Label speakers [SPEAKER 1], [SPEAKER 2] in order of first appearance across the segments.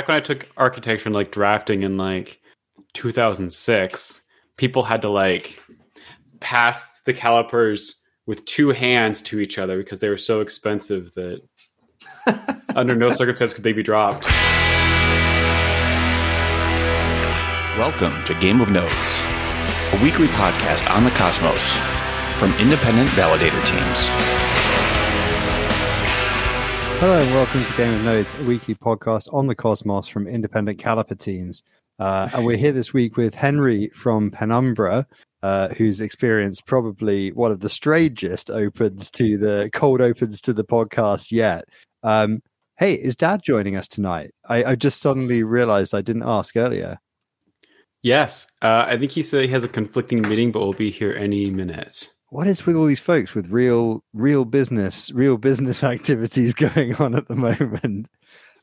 [SPEAKER 1] back when I took architecture and like drafting in like 2006, people had to like pass the calipers with two hands to each other because they were so expensive that under no circumstance could they be dropped.
[SPEAKER 2] Welcome to Game of Nodes, a weekly podcast on the cosmos from independent validator teams.
[SPEAKER 3] Hello and welcome to Game of Nodes, a weekly podcast on the cosmos from independent caliper teams. Uh, and we're here this week with Henry from Penumbra, uh, who's experienced probably one of the strangest opens to the cold opens to the podcast yet. Um, hey, is Dad joining us tonight? I, I just suddenly realized I didn't ask earlier.
[SPEAKER 1] Yes, uh, I think he said he has a conflicting meeting, but will be here any minute
[SPEAKER 3] what is with all these folks with real real business real business activities going on at the moment?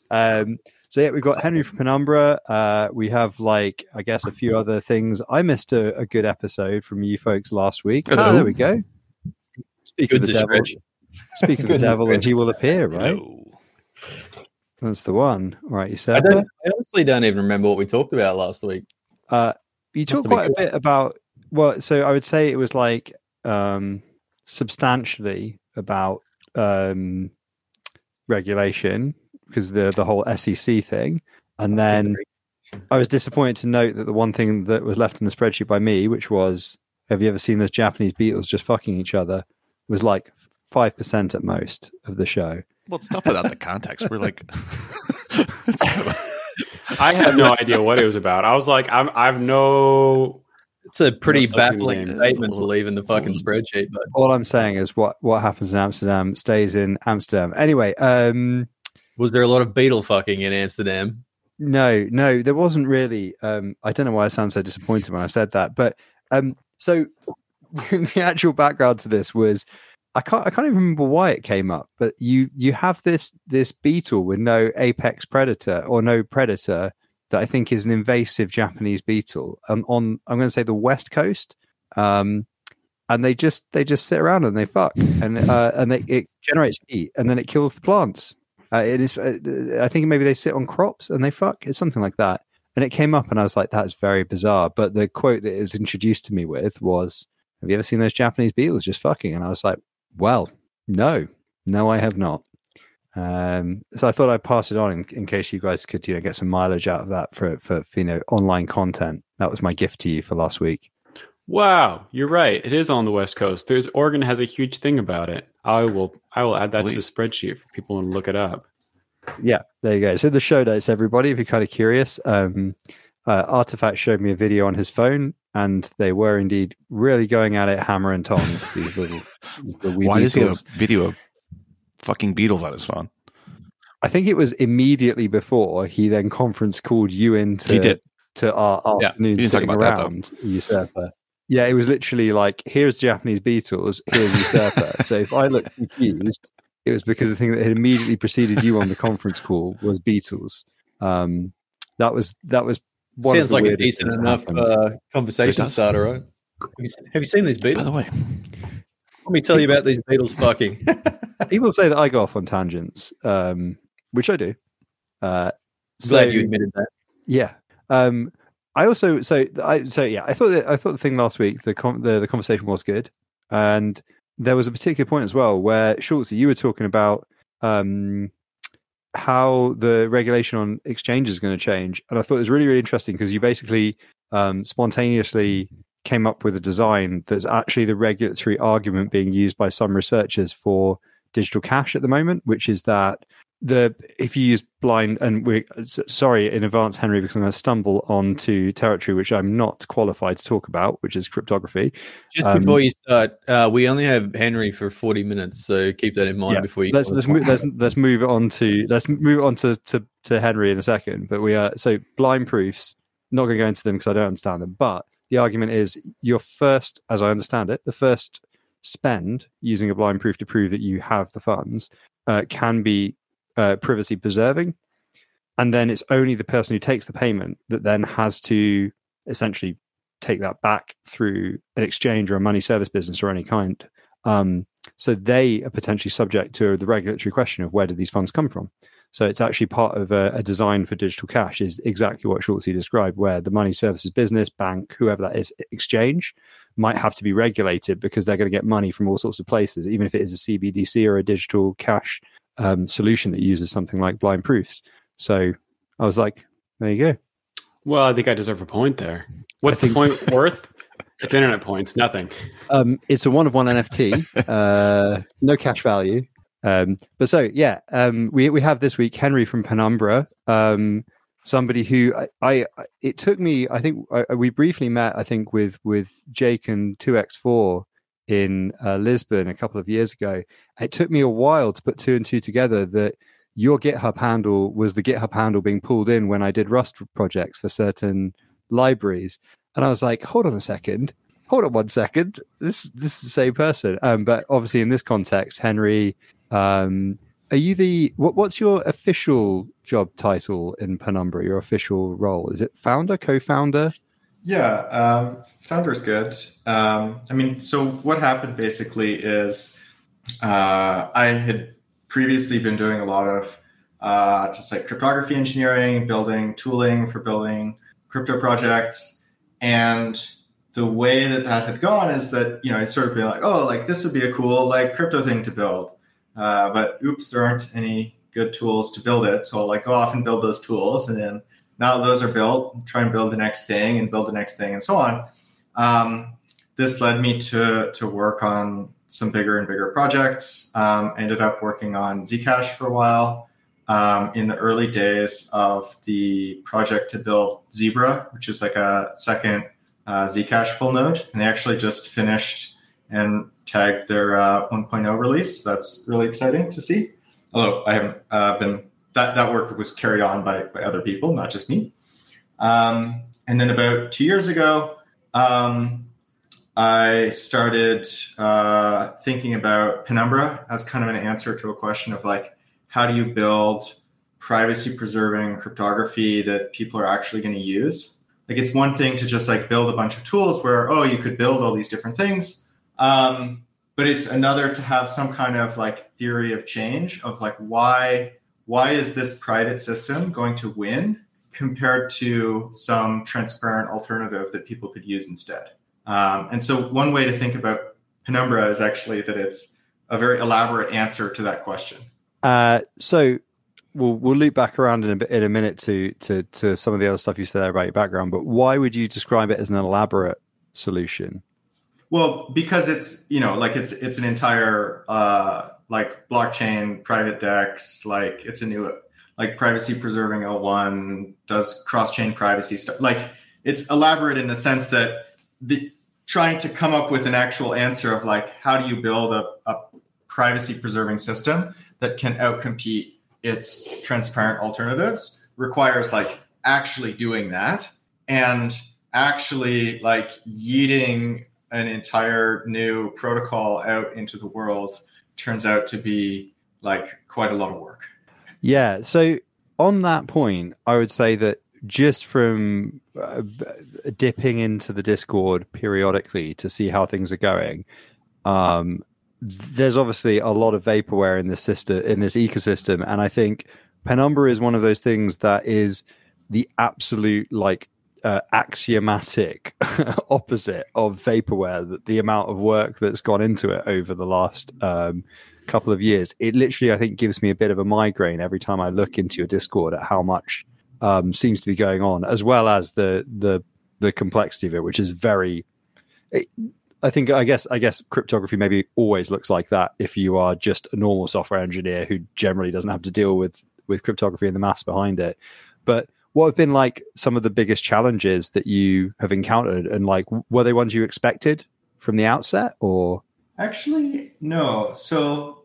[SPEAKER 3] Um so yeah we've got henry from penumbra. Uh we have like i guess a few other things. I missed a, a good episode from you folks last week. Oh there we go. Speak good of the devil. speak of the devil and he will appear right? That's the one. All right you said
[SPEAKER 4] I, I honestly don't even remember what we talked about last week.
[SPEAKER 3] Uh you talked quite a bit about well so i would say it was like um, substantially about um, regulation because the the whole SEC thing, and then I was disappointed to note that the one thing that was left in the spreadsheet by me, which was, "Have you ever seen those Japanese beetles just fucking each other?" was like five percent at most of the show.
[SPEAKER 2] Well, it's tough without the context. We're like,
[SPEAKER 1] I had no idea what it was about. I was like, I'm, I have no
[SPEAKER 4] it's a pretty baffling statement to leave in the fucking spreadsheet. But
[SPEAKER 3] all I'm saying is what what happens in Amsterdam stays in Amsterdam. Anyway, um,
[SPEAKER 4] was there a lot of beetle fucking in Amsterdam?
[SPEAKER 3] No, no, there wasn't really. Um, I don't know why I sound so disappointed when I said that, but um, so the actual background to this was I can't I can't even remember why it came up, but you you have this this beetle with no apex predator or no predator that I think is an invasive Japanese beetle and on I'm going to say the west coast. Um, and they just they just sit around and they fuck and uh, and they, it generates heat and then it kills the plants. Uh, it is uh, I think maybe they sit on crops and they fuck. It's something like that. And it came up and I was like, that's very bizarre. But the quote that is introduced to me with was, "Have you ever seen those Japanese beetles just fucking?" And I was like, well, no, no, I have not. Um, so I thought I'd pass it on in, in, case you guys could, you know, get some mileage out of that for, for, for, you know, online content. That was my gift to you for last week.
[SPEAKER 1] Wow, you're right. It is on the West Coast. There's Oregon has a huge thing about it. I will, I will add that Please. to the spreadsheet for people to look it up.
[SPEAKER 3] Yeah, there you go. So the show notes, everybody, if you're kind of curious. Um, uh, Artifact showed me a video on his phone, and they were indeed really going at it, hammer and tongs. These little,
[SPEAKER 2] these Why does he have a video of fucking beetles on his phone.
[SPEAKER 3] I think it was immediately before he then conference called you into
[SPEAKER 2] he did.
[SPEAKER 3] to our afternoon yeah, sitting around that, usurper. Yeah, it was literally like, here's Japanese beetles, here's usurper. so if I looked confused, it was because the thing that had immediately preceded you on the conference call was beetles. Um, that was that was
[SPEAKER 4] sounds like a decent enough uh, conversation starter, right? Have you, have you, seen these beetles? By the way, let me tell you about these beetles fucking.
[SPEAKER 3] people say that I go off on tangents, um, which I do. Uh,
[SPEAKER 4] so, Glad you admitted that.
[SPEAKER 3] Yeah. Um, I also so I so yeah I thought that, I thought the thing last week the, com- the the conversation was good, and there was a particular point as well where Schultz you were talking about um, how the regulation on exchanges is going to change, and I thought it was really really interesting because you basically um, spontaneously came up with a design that's actually the regulatory argument being used by some researchers for digital cash at the moment, which is that the if you use blind and we sorry in advance henry because i'm going to stumble onto territory which i'm not qualified to talk about which is cryptography.
[SPEAKER 4] Just um, before you start uh, we only have henry for 40 minutes so keep that in mind yeah, before you
[SPEAKER 3] let's let's move, let's, let's move on to let's move on to, to to henry in a second but we are so blind proofs not going to go into them because i don't understand them but the argument is your first as i understand it the first spend using a blind proof to prove that you have the funds uh, can be uh, privacy preserving. And then it's only the person who takes the payment that then has to essentially take that back through an exchange or a money service business or any kind. Um, so they are potentially subject to the regulatory question of where do these funds come from. So it's actually part of a, a design for digital cash is exactly what Schultze described, where the money services business, bank, whoever that is, exchange might have to be regulated because they're going to get money from all sorts of places, even if it is a CBDC or a digital cash um, solution that uses something like blind proofs. So I was like, there you go.
[SPEAKER 1] Well, I think I deserve a point there. What's think- the point worth? It's internet points, nothing.
[SPEAKER 3] Um, it's a one of one NFT, uh, no cash value. Um, but so yeah, um, we we have this week Henry from Penumbra, um, somebody who I, I, it took me I think I, we briefly met I think with with Jake and two X four in uh, Lisbon a couple of years ago. It took me a while to put two and two together that your GitHub handle was the GitHub handle being pulled in when I did Rust projects for certain libraries, and I was like, hold on a second. Hold on one second. This this is the same person. Um, but obviously in this context, Henry um, are you the what, what's your official job title in Penumbra? Your official role is it founder, co-founder?
[SPEAKER 5] Yeah, um, founder is good. Um, I mean, so what happened basically is uh, I had previously been doing a lot of uh, just like cryptography engineering, building tooling for building crypto projects, and the way that that had gone is that you know it's sort of been like, oh, like this would be a cool like crypto thing to build uh, but oops, there aren't any good tools to build it. So I like go off and build those tools, and then now those are built, try and build the next thing and build the next thing and so on. Um, this led me to to work on some bigger and bigger projects. Um, ended up working on Zcash for a while. Um, in the early days of the project to build Zebra, which is like a second uh, Zcash full node, and they actually just finished and tagged their uh, 1.0 release. That's really exciting to see. Although I haven't uh, been that that work was carried on by, by other people, not just me. Um, and then about two years ago, um, I started uh, thinking about Penumbra as kind of an answer to a question of like, how do you build privacy preserving cryptography that people are actually going to use? Like, it's one thing to just like build a bunch of tools where, oh, you could build all these different things um, but it's another to have some kind of like theory of change of like why why is this private system going to win compared to some transparent alternative that people could use instead. Um, and so one way to think about Penumbra is actually that it's a very elaborate answer to that question.
[SPEAKER 3] Uh, so we'll we'll loop back around in a bit in a minute to to to some of the other stuff you said about your background. But why would you describe it as an elaborate solution?
[SPEAKER 5] Well, because it's you know like it's it's an entire uh, like blockchain private DEX like it's a new like privacy preserving L1 does cross chain privacy stuff like it's elaborate in the sense that the trying to come up with an actual answer of like how do you build a, a privacy preserving system that can outcompete its transparent alternatives requires like actually doing that and actually like yeeting an entire new protocol out into the world turns out to be like quite a lot of work.
[SPEAKER 3] Yeah. So on that point, I would say that just from uh, dipping into the Discord periodically to see how things are going, um, there's obviously a lot of vaporware in this system in this ecosystem, and I think Penumbra is one of those things that is the absolute like uh, axiomatic opposite of vaporware that the amount of work that's gone into it over the last um, couple of years it literally i think gives me a bit of a migraine every time i look into your discord at how much um, seems to be going on as well as the the the complexity of it which is very it, I think I guess I guess cryptography maybe always looks like that if you are just a normal software engineer who generally doesn't have to deal with with cryptography and the maths behind it. But what have been like some of the biggest challenges that you have encountered? And like were they ones you expected from the outset or?
[SPEAKER 5] Actually no. So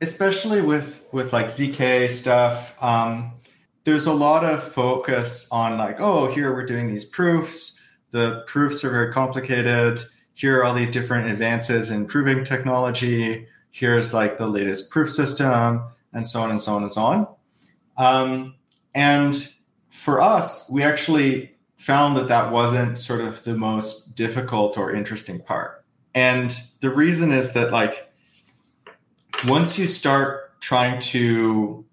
[SPEAKER 5] especially with with like zk stuff um, there's a lot of focus on like oh here we're doing these proofs. The proofs are very complicated. Here are all these different advances in proving technology. Here's like the latest proof system and so on and so on and so on. Um, and for us, we actually found that that wasn't sort of the most difficult or interesting part. And the reason is that, like, once you start trying to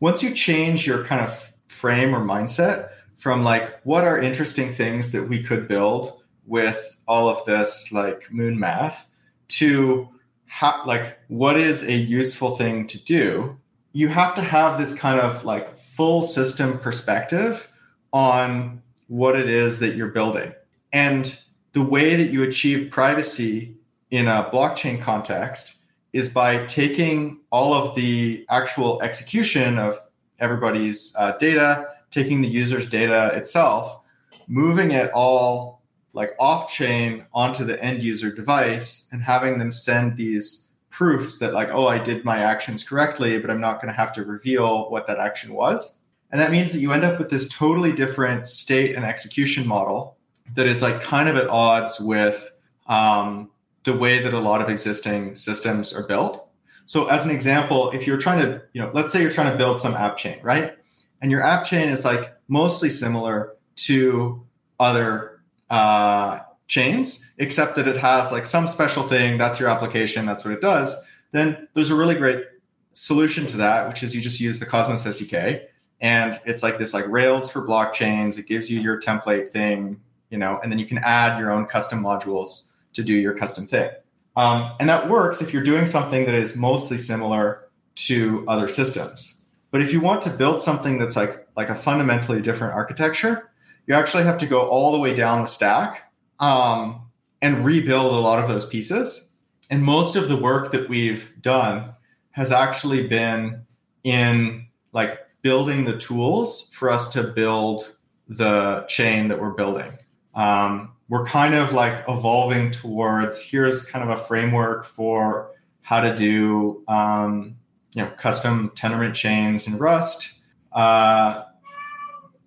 [SPEAKER 5] once you change your kind of frame or mindset from like what are interesting things that we could build with all of this like moon math to how, like what is a useful thing to do you have to have this kind of like full system perspective on what it is that you're building. And the way that you achieve privacy in a blockchain context is by taking all of the actual execution of everybody's uh, data, taking the user's data itself, moving it all like off chain onto the end user device, and having them send these proofs that, like, oh, I did my actions correctly, but I'm not going to have to reveal what that action was. And that means that you end up with this totally different state and execution model that is like kind of at odds with um, the way that a lot of existing systems are built. So, as an example, if you're trying to, you know, let's say you're trying to build some app chain, right? And your app chain is like mostly similar to other uh, chains, except that it has like some special thing. That's your application. That's what it does. Then there's a really great solution to that, which is you just use the Cosmos SDK, and it's like this like Rails for blockchains. It gives you your template thing, you know, and then you can add your own custom modules to do your custom thing. Um, and that works if you're doing something that is mostly similar to other systems. But if you want to build something that's like like a fundamentally different architecture, you actually have to go all the way down the stack um, and rebuild a lot of those pieces. And most of the work that we've done has actually been in like building the tools for us to build the chain that we're building. Um, we're kind of like evolving towards here's kind of a framework for how to do um, you know custom Tendermint chains in Rust. Uh,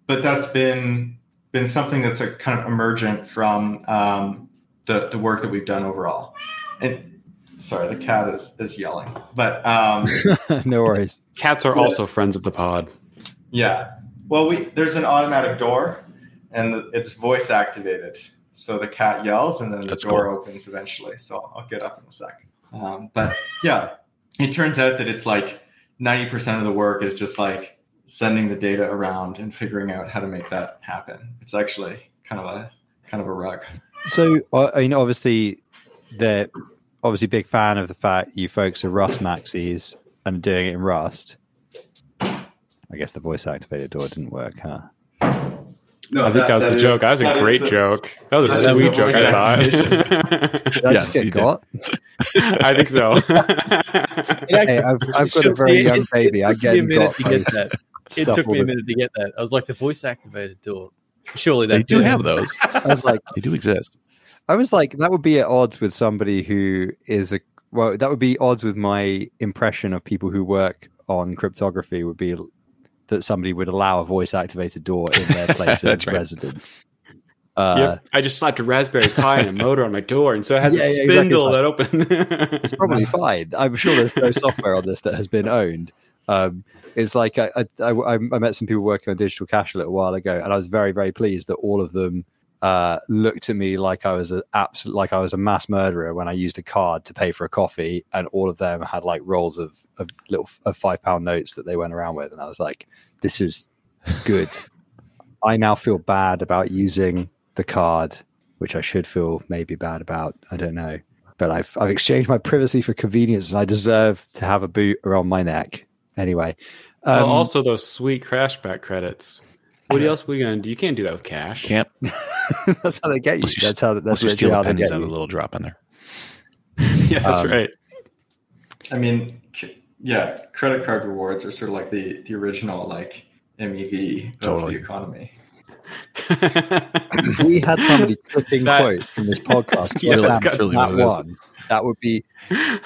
[SPEAKER 5] but that's been been something that's a kind of emergent from um, the the work that we've done overall. And sorry, the cat is is yelling, but um,
[SPEAKER 3] no worries.
[SPEAKER 1] Cats are also friends of the pod.
[SPEAKER 5] Yeah. Well, we there's an automatic door, and it's voice activated. So the cat yells, and then That's the door cool. opens eventually. So I'll get up in a sec. Um, but yeah, it turns out that it's like ninety percent of the work is just like sending the data around and figuring out how to make that happen. It's actually kind of a kind of a rug.
[SPEAKER 3] So uh, I mean, obviously, the obviously big fan of the fact you folks are Rust maxis and doing it in Rust. I guess the voice activated door didn't work, huh?
[SPEAKER 1] No, I think that, that was the is, joke. That was a great the, joke. That was a sweet joke. I thought.
[SPEAKER 3] yes, you got.
[SPEAKER 1] I think so.
[SPEAKER 3] hey, I've, I've got a very young baby. I get, got
[SPEAKER 4] to get that. It took me a minute to get that. I was like, the voice activated door. Surely
[SPEAKER 2] they do have those. I was like, they do exist.
[SPEAKER 3] I was like, that would be at odds with somebody who is a well, that would be odds with my impression of people who work on cryptography. Would be that somebody would allow a voice activated door in their place of right. residence.
[SPEAKER 1] Uh, yep. I just slapped a Raspberry Pi and a motor on my door, and so it has yeah, a yeah, spindle exactly. that
[SPEAKER 3] open. it's probably fine. I'm sure there's no software on this that has been owned. Um, it's like I, I, I, I, met some people working on digital cash a little while ago, and I was very, very pleased that all of them uh, looked at me like I was a absolute, like I was a mass murderer when I used a card to pay for a coffee, and all of them had like rolls of, of little of five pound notes that they went around with, and I was like, "This is good." I now feel bad about using the card, which I should feel maybe bad about. I don't know, but I've I've exchanged my privacy for convenience, and I deserve to have a boot around my neck. Anyway,
[SPEAKER 1] um, also those sweet crashback credits. What else are we gonna do? You can't do that with cash.
[SPEAKER 2] Can't.
[SPEAKER 3] that's how they get you. That's how. That's
[SPEAKER 2] you steal the pennies out of a little drop in there.
[SPEAKER 1] yeah, that's um, right.
[SPEAKER 5] I mean, yeah, credit card rewards are sort of like the the original like MEV totally. of the economy.
[SPEAKER 3] we had somebody clipping that, quote from this podcast. yeah, that's really that one. That would be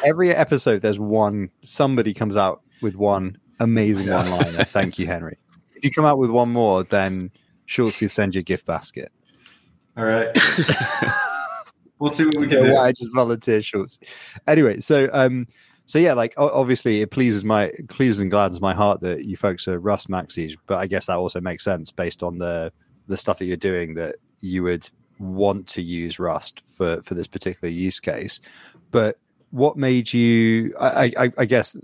[SPEAKER 3] every episode. There's one. Somebody comes out with one amazing one liner. Thank you, Henry If you come out with one more, then Schultz will send you a gift basket.
[SPEAKER 5] All right. we'll see what we can do.
[SPEAKER 3] I just volunteer Schultz. Anyway, so um, so yeah, like obviously it pleases my pleases and gladdens my heart that you folks are Rust maxis, but I guess that also makes sense based on the the stuff that you're doing that you would want to use Rust for for this particular use case. But what made you? I, I, I guess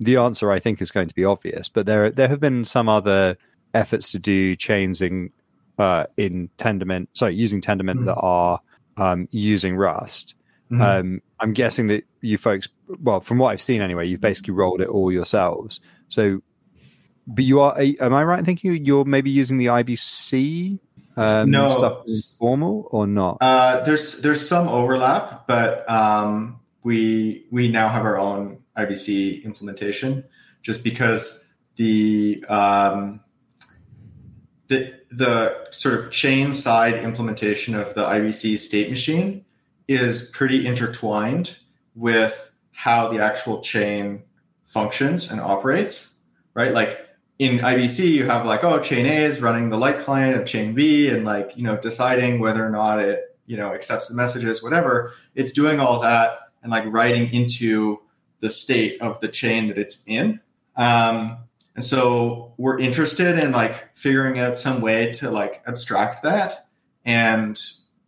[SPEAKER 3] the answer I think is going to be obvious, but there there have been some other efforts to do chains in uh, in Tendermint, sorry, using Tendermint mm-hmm. that are um, using Rust. Mm-hmm. Um, I'm guessing that you folks, well, from what I've seen anyway, you've basically rolled it all yourselves. So, but you are, am I right in thinking you're maybe using the IBC um, no. stuff formal or not?
[SPEAKER 5] Uh, there's there's some overlap, but um, we we now have our own IBC implementation, just because the um, the the sort of chain side implementation of the IBC state machine is pretty intertwined with how the actual chain functions and operates, right? Like in IBC, you have like, oh, chain A is running the light client of chain B and like, you know, deciding whether or not it, you know, accepts the messages, whatever. It's doing all that and like writing into the state of the chain that it's in. Um, and so we're interested in like figuring out some way to like abstract that and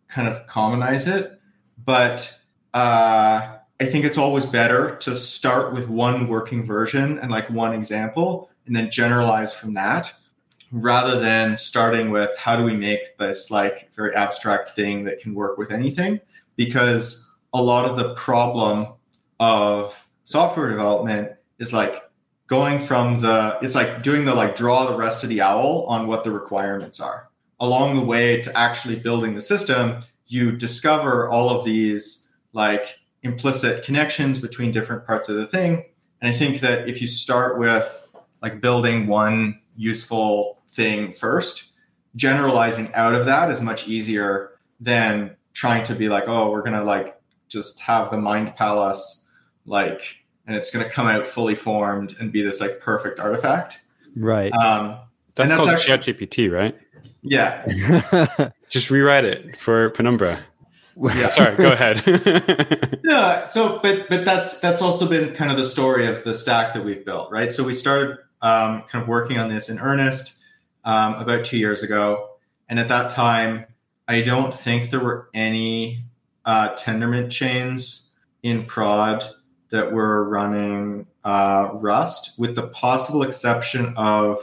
[SPEAKER 5] kind of commonize it. But uh, I think it's always better to start with one working version and like one example and then generalize from that rather than starting with how do we make this like very abstract thing that can work with anything because a lot of the problem of software development is like going from the it's like doing the like draw the rest of the owl on what the requirements are. Along the way to actually building the system you discover all of these like implicit connections between different parts of the thing. And i think that if you start with like building one useful thing first generalizing out of that is much easier than trying to be like oh we're gonna like just have the mind palace like and it's going to come out fully formed and be this like perfect artifact.
[SPEAKER 3] Right.
[SPEAKER 1] Um, that's, that's called actually, ChatGPT, right?
[SPEAKER 5] Yeah.
[SPEAKER 1] Just rewrite it for Penumbra. Yeah. Sorry, go ahead.
[SPEAKER 5] no, so but but that's that's also been kind of the story of the stack that we've built, right? So we started um, kind of working on this in earnest um, about two years ago, and at that time, I don't think there were any uh, Tendermint chains in prod that were running uh, Rust, with the possible exception of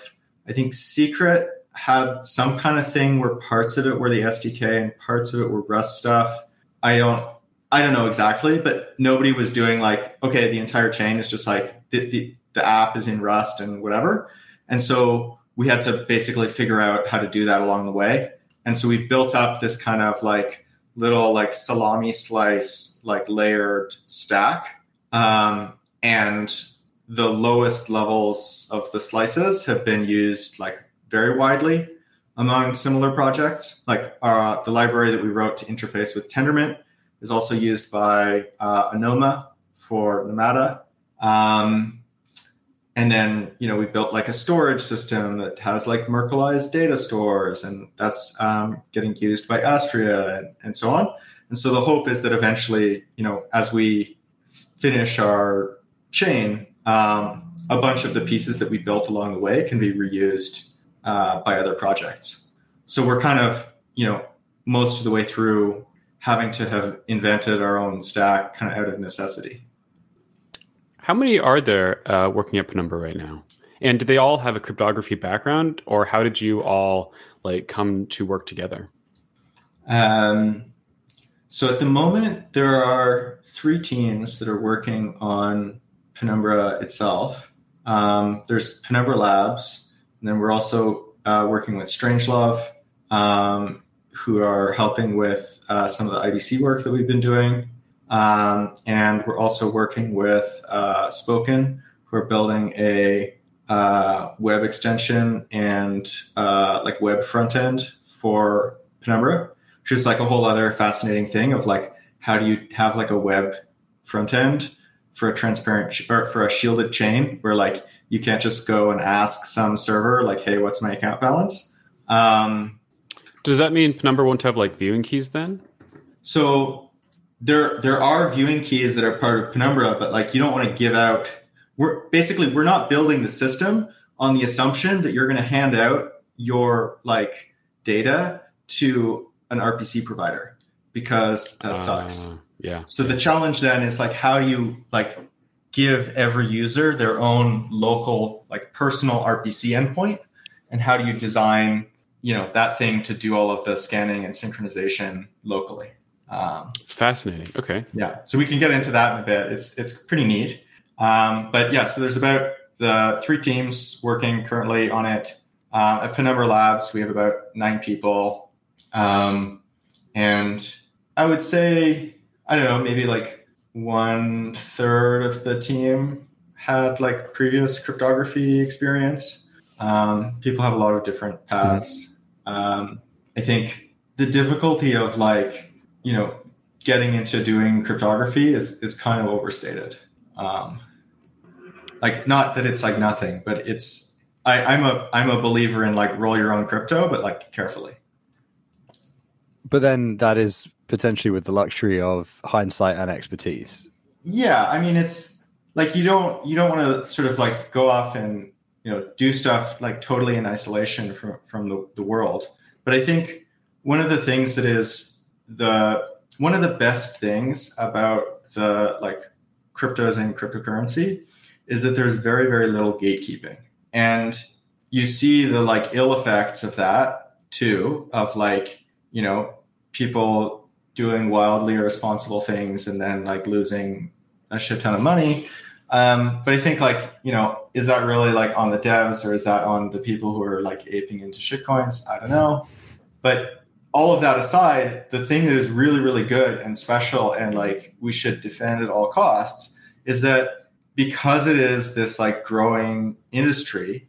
[SPEAKER 5] I think Secret had some kind of thing where parts of it were the SDK and parts of it were Rust stuff. I don't I don't know exactly, but nobody was doing like okay, the entire chain is just like the, the, the app is in Rust and whatever, and so we had to basically figure out how to do that along the way. And so we built up this kind of like little like salami slice like layered stack um, and the lowest levels of the slices have been used like very widely among similar projects. Like uh, the library that we wrote to interface with Tendermint is also used by uh, Anoma for Namada. Um, and then, you know, we built like a storage system that has like Merkleized data stores, and that's um, getting used by Astria and, and so on. And so the hope is that eventually, you know, as we finish our chain, um, a bunch of the pieces that we built along the way can be reused uh, by other projects. So we're kind of, you know, most of the way through having to have invented our own stack kind of out of necessity.
[SPEAKER 1] How many are there uh, working at Penumbra right now? And do they all have a cryptography background, or how did you all like come to work together?
[SPEAKER 5] Um, so at the moment, there are three teams that are working on Penumbra itself. Um, there's Penumbra Labs, and then we're also uh, working with Strangelove, um, who are helping with uh, some of the IBC work that we've been doing. Um, and we're also working with uh, Zpoken, who are building a uh, web extension and uh, like web front end for Penumbra which is like a whole other fascinating thing of like how do you have like a web front end for a transparent or for a shielded chain where like you can't just go and ask some server like hey what's my account balance? Um,
[SPEAKER 1] does that mean penumbra won't have like viewing keys then?
[SPEAKER 5] So there there are viewing keys that are part of penumbra but like you don't want to give out we're basically we're not building the system on the assumption that you're going to hand out your like data to an RPC provider because that uh, sucks.
[SPEAKER 1] Yeah.
[SPEAKER 5] So the challenge then is like, how do you like give every user their own local, like personal RPC endpoint? And how do you design, you know, that thing to do all of the scanning and synchronization locally?
[SPEAKER 1] Um, Fascinating. Okay.
[SPEAKER 5] Yeah. So we can get into that in a bit. It's it's pretty neat. Um, but yeah, so there's about the three teams working currently on it. Um, at Penumbra Labs, we have about nine people. Um, and I would say, I don't know, maybe like one third of the team had like previous cryptography experience. Um, people have a lot of different paths. Um, I think the difficulty of like, you know, getting into doing cryptography is, is kind of overstated. Um, like not that it's like nothing, but it's I, I'm a I'm a believer in like roll your own crypto, but like carefully.
[SPEAKER 3] But then that is potentially with the luxury of hindsight and expertise.
[SPEAKER 5] Yeah, I mean it's like you don't you don't want to sort of like go off and you know do stuff like totally in isolation from from the, the world. But I think one of the things that is the one of the best things about the like cryptos and cryptocurrency is that there's very very little gatekeeping. And you see the like ill effects of that too of like you know people doing wildly irresponsible things and then like losing a shit ton of money. Um, but i think like you know is that really like on the devs or is that on the people who are like aping into shitcoins? I don't know. But all of that aside the thing that is really really good and special and like we should defend at all costs is that because it is this like growing industry,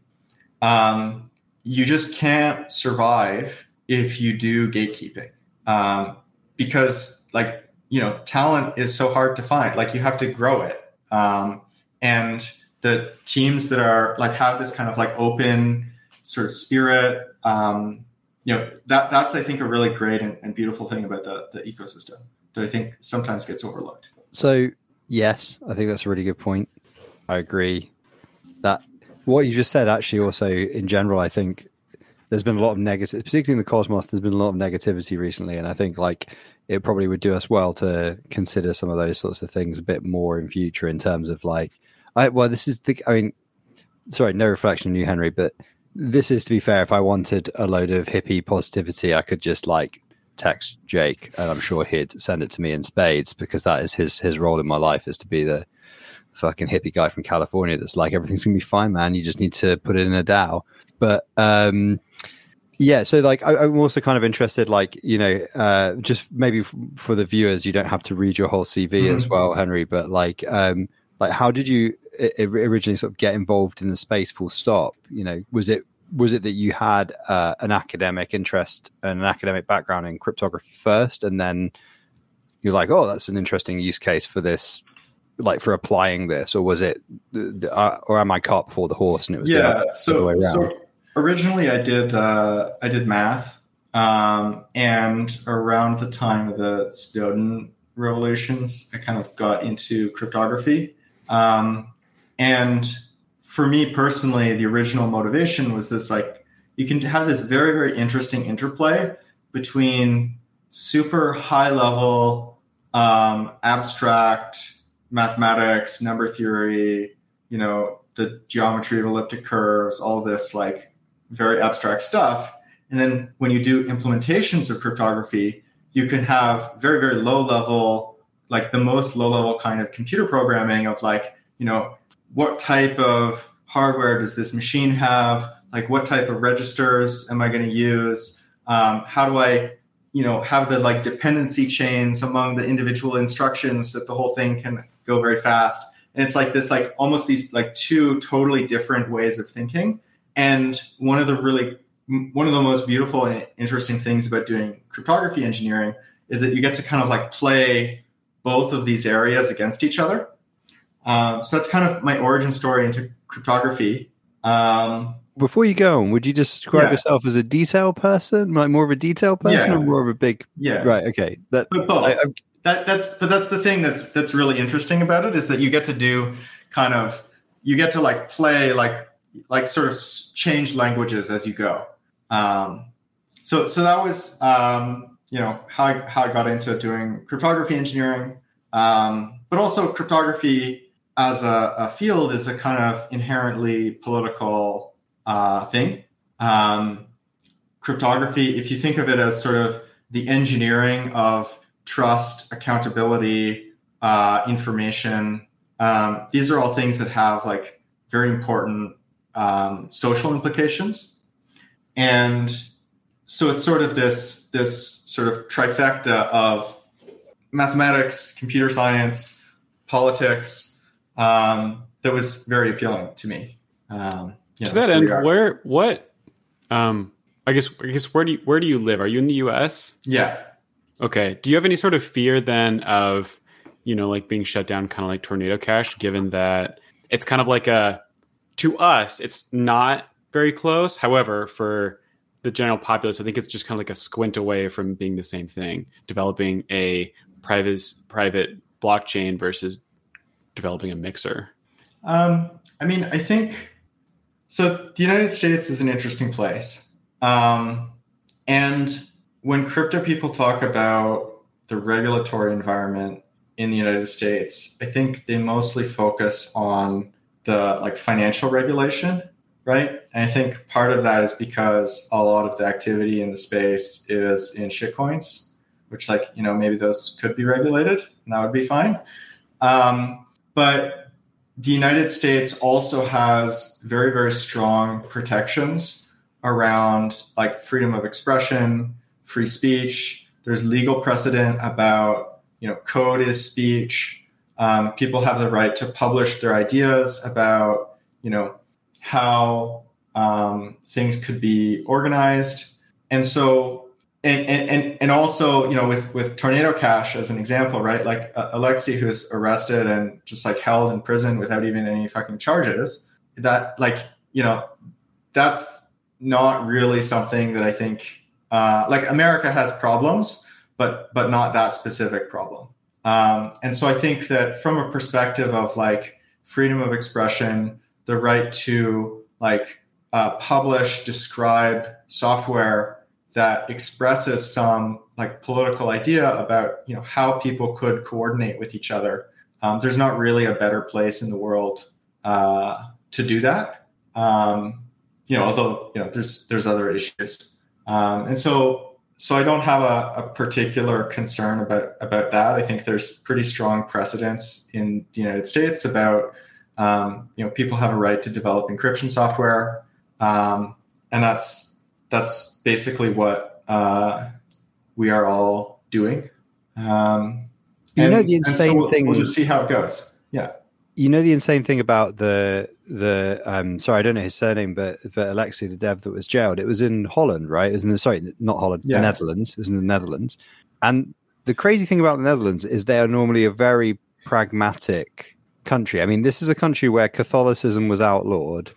[SPEAKER 5] um, you just can't survive if you do gatekeeping. Um, because like you know, talent is so hard to find. Like you have to grow it. Um, and the teams that are like have this kind of like open sort of spirit, um, you know, that that's I think a really great and, and beautiful thing about the the ecosystem that I think sometimes gets overlooked.
[SPEAKER 3] So yes, I think that's a really good point. I agree that what you just said actually also in general, I think there's been a lot of negative, particularly in the cosmos. There's been a lot of negativity recently, and I think like it probably would do us well to consider some of those sorts of things a bit more in future in terms of like, I well, this is the, I mean, sorry, no reflection on you, Henry, but this is to be fair. If I wanted a load of hippie positivity, I could just like text Jake, and I'm sure he'd send it to me in spades because that is his his role in my life is to be the fucking hippie guy from California that's like everything's gonna be fine, man. You just need to put it in a DAO. But um, yeah, so like I, am also kind of interested, like you know, uh, just maybe f- for the viewers, you don't have to read your whole CV mm-hmm. as well, Henry. But like, um, like how did you originally sort of get involved in the space? Full stop. You know, was it was it that you had uh, an academic interest and an academic background in cryptography first, and then you're like, oh, that's an interesting use case for this like for applying this, or was it, uh, or am I caught before the horse? And it was
[SPEAKER 5] yeah. The other, so, the way around? so originally, I did uh, I did math, um, and around the time of the Snowden revolutions, I kind of got into cryptography. Um, and for me personally, the original motivation was this: like you can have this very very interesting interplay between super high level um, abstract mathematics, number theory, you know, the geometry of elliptic curves, all this like very abstract stuff. And then when you do implementations of cryptography, you can have very, very low level, like the most low level kind of computer programming of like, you know, what type of hardware does this machine have? Like, what type of registers am I going to use? Um, how do I, you know, have the like dependency chains among the individual instructions that the whole thing can go very fast. And it's like this, like almost these like two totally different ways of thinking. And one of the really one of the most beautiful and interesting things about doing cryptography engineering is that you get to kind of like play both of these areas against each other. Um, so that's kind of my origin story into cryptography. Um,
[SPEAKER 3] Before you go on, would you describe yeah. yourself as a detail person, like more of a detail person, yeah. or more of a big?
[SPEAKER 5] Yeah,
[SPEAKER 3] right. Okay,
[SPEAKER 5] that but both. I, that that's but that's the thing that's that's really interesting about it is that you get to do kind of you get to like play like like sort of change languages as you go. Um, so so that was um, you know how I, how I got into doing cryptography engineering. Um, but also, cryptography as a, a, field is a kind of inherently political uh, thing. Um, cryptography, if you think of it as sort of the engineering of trust, accountability, uh, information, um, these are all things that have like very important um, social implications. And so it's sort of this this sort of trifecta of mathematics, computer science, politics um, that was very appealing to me. Um,
[SPEAKER 1] you know, to that end, where what um, I guess I guess where do you, where do you live? Are you in the U.S.?
[SPEAKER 5] Yeah.
[SPEAKER 1] Okay. Do you have any sort of fear then of you know like being shut down, kind of like Tornado Cash, given that it's kind of like a to us, it's not very close. However, for the general populace, I think it's just kind of like a squint away from being the same thing. Developing a private private blockchain versus developing a mixer.
[SPEAKER 5] Um, I mean, I think so. The United States is an interesting place, um, and when crypto people talk about the regulatory environment in the United States, I think they mostly focus on the like financial regulation right? And I think part of that is because a lot of the activity in the space is in shitcoins, which like you know maybe those could be regulated, and that would be fine. Um, but the United States also has very very strong protections around like freedom of expression, free speech. There's legal precedent about you know code is speech. Um, people have the right to publish their ideas about you know how um, things could be organized. And so, and, and, and also, you know, with, with Tornado Cash as an example, right? Like uh, Alexei, who's arrested and just like held in prison without even any fucking charges, that like, you know, that's not really something that I think, uh, like America has problems, but, but not that specific problem. Um, and so I think that from a perspective of like freedom of expression, the right to like uh, publish, describe software that expresses some like political idea about you know how people could coordinate with each other. Um, there's not really a better place in the world uh, to do that. Um, you know, although you know there's there's other issues, um, and so so I don't have a, a, particular concern about about that. I think there's pretty strong precedents in the United States about um, you know, people have a right to develop encryption software, um, and that's that's basically what uh, we are all doing. Um,
[SPEAKER 3] you know the insane
[SPEAKER 5] so we'll,
[SPEAKER 3] thing.
[SPEAKER 5] We'll just see how it goes. Yeah.
[SPEAKER 3] You know the insane thing about the the um sorry I don't know his surname but but Alexei the dev that was jailed it was in Holland right isn't it sorry not Holland yeah. the Netherlands it was in the Netherlands and the crazy thing about the Netherlands is they are normally a very pragmatic country. I mean, this is a country where Catholicism was outlawed,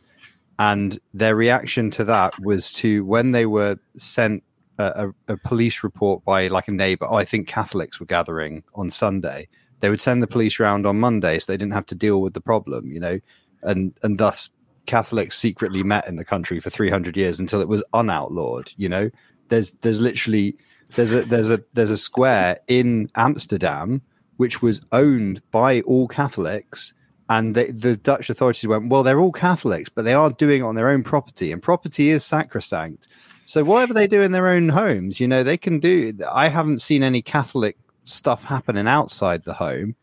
[SPEAKER 3] and their reaction to that was to when they were sent a, a, a, police report by like a neighbor. Oh, I think Catholics were gathering on Sunday. They would send the police around on Monday, so they didn't have to deal with the problem, you know, and and thus Catholics secretly met in the country for 300 years until it was unoutlawed. You know, there's there's literally there's a there's a there's a square in Amsterdam which was owned by all Catholics. And they, the Dutch authorities went, well, they're all Catholics, but they are doing it on their own property, and property is sacrosanct. So whatever they do in their own homes, you know, they can do. I haven't seen any Catholic stuff happening outside the home.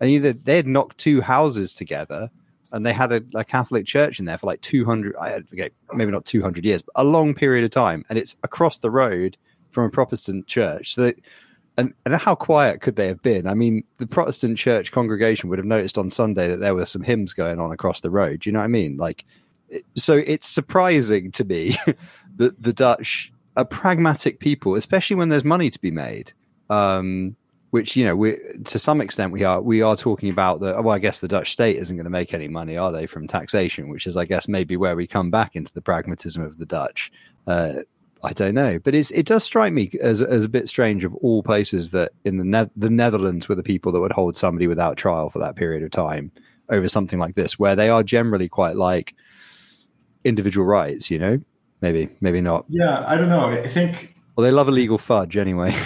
[SPEAKER 3] And either they had knocked two houses together, and they had a, a Catholic church in there for like two hundred. I forget, maybe not two hundred years, but a long period of time, and it's across the road from a Protestant church. So and, and how quiet could they have been? I mean, the Protestant church congregation would have noticed on Sunday that there were some hymns going on across the road. Do you know what I mean? Like, so it's surprising to me that the Dutch are pragmatic people, especially when there's money to be made. Um, which you know, we to some extent we are we are talking about the. Well, I guess the Dutch state isn't going to make any money, are they, from taxation? Which is, I guess, maybe where we come back into the pragmatism of the Dutch. Uh, I don't know, but it's it does strike me as as a bit strange of all places that in the ne- the Netherlands were the people that would hold somebody without trial for that period of time over something like this, where they are generally quite like individual rights. You know, maybe maybe not.
[SPEAKER 5] Yeah, I don't know. I think
[SPEAKER 3] well, they love illegal fudge anyway.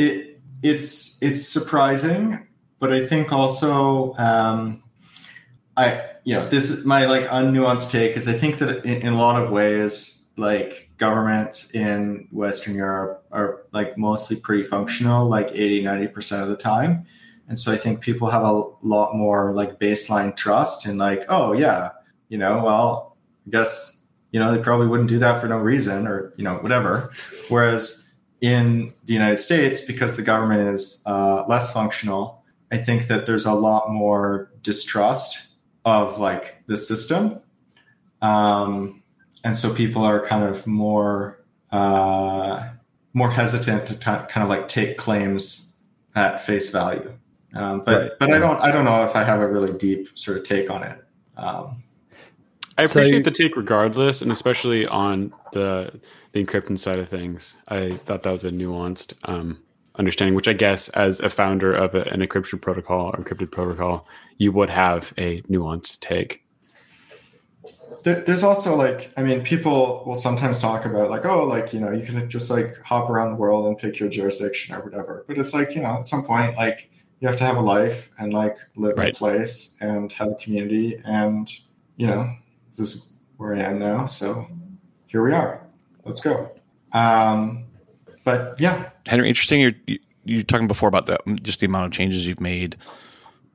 [SPEAKER 5] It it's it's surprising, but I think also um, I you know this is my like unnuanced take is I think that in, in a lot of ways like governments in Western Europe are like mostly pretty functional like 80 90% of the time and so I think people have a lot more like baseline trust in like oh yeah you know well I guess you know they probably wouldn't do that for no reason or you know whatever whereas in the United States because the government is uh, less functional I think that there's a lot more distrust of like the system. Um, and so people are kind of more uh, more hesitant to t- kind of like take claims at face value. Um, but right. but I don't I don't know if I have a really deep sort of take on it. Um,
[SPEAKER 1] I appreciate so, the take regardless, and especially on the the encryption side of things. I thought that was a nuanced um, understanding, which I guess as a founder of a, an encryption protocol or encrypted protocol, you would have a nuanced take.
[SPEAKER 5] There's also like, I mean, people will sometimes talk about like, oh, like, you know, you can just like hop around the world and pick your jurisdiction or whatever. But it's like, you know, at some point, like, you have to have a life and like live right. in a place and have a community. And, you know, this is where I am now. So here we are. Let's go. Um, but yeah.
[SPEAKER 2] Henry, interesting. You're, you're talking before about the, just the amount of changes you've made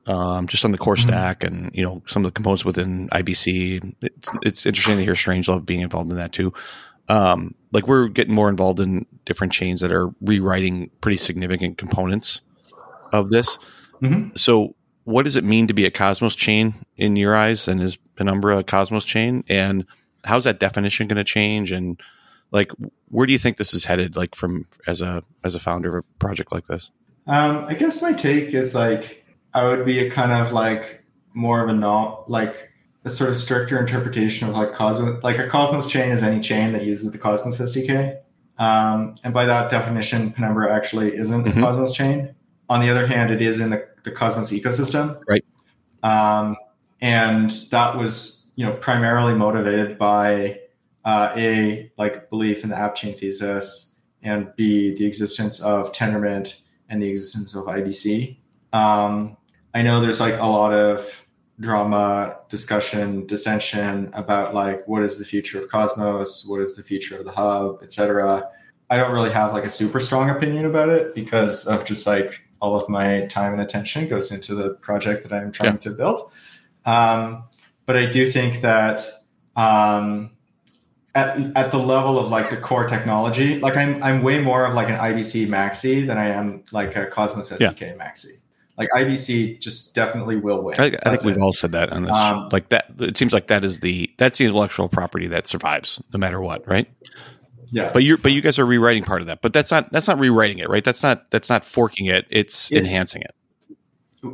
[SPEAKER 2] um, just on the core mm-hmm. stack and you know some of the components within IBC. It's it's interesting to hear Strangelove being involved in that too. Um, like we're getting more involved in different chains that are rewriting pretty significant components of this. Mm-hmm. So, what does it mean to be a Cosmos chain in your eyes? And is Penumbra a Cosmos chain? And how's that definition going to change? And like, where do you think this is headed? Like, from as a as a founder of a project like this?
[SPEAKER 5] Um, I guess my take is like I would be a kind of like more of a not like a sort of stricter interpretation of like Cosmos. Like a Cosmos chain is any chain that uses the Cosmos SDK. Um, and by that definition, Penumbra actually isn't mm-hmm. a Cosmos chain. On the other hand, it is in the, the Cosmos ecosystem.
[SPEAKER 2] Right.
[SPEAKER 5] Um, and that was, you know, primarily motivated by uh, a like belief in the app chain thesis and b the existence of Tendermint and the existence of IBC. Um, I know there's like a lot of drama, discussion, dissension about like what is the future of Cosmos, what is the future of the hub, etc. I don't really have like a super strong opinion about it because of just like all of my time and attention goes into the project that I'm trying yeah. to build. Um, but I do think that um, at, at the level of like the core technology, like I'm I'm way more of like an IBC maxi than I am like a Cosmos SDK yeah. maxi like IBC just definitely will win.
[SPEAKER 2] I, I think we've all said that on this. Um, like that, it seems like that is the that's the intellectual property that survives no matter what, right?
[SPEAKER 5] Yeah.
[SPEAKER 2] But you but you guys are rewriting part of that. But that's not that's not rewriting it, right? That's not that's not forking it. It's, it's enhancing it.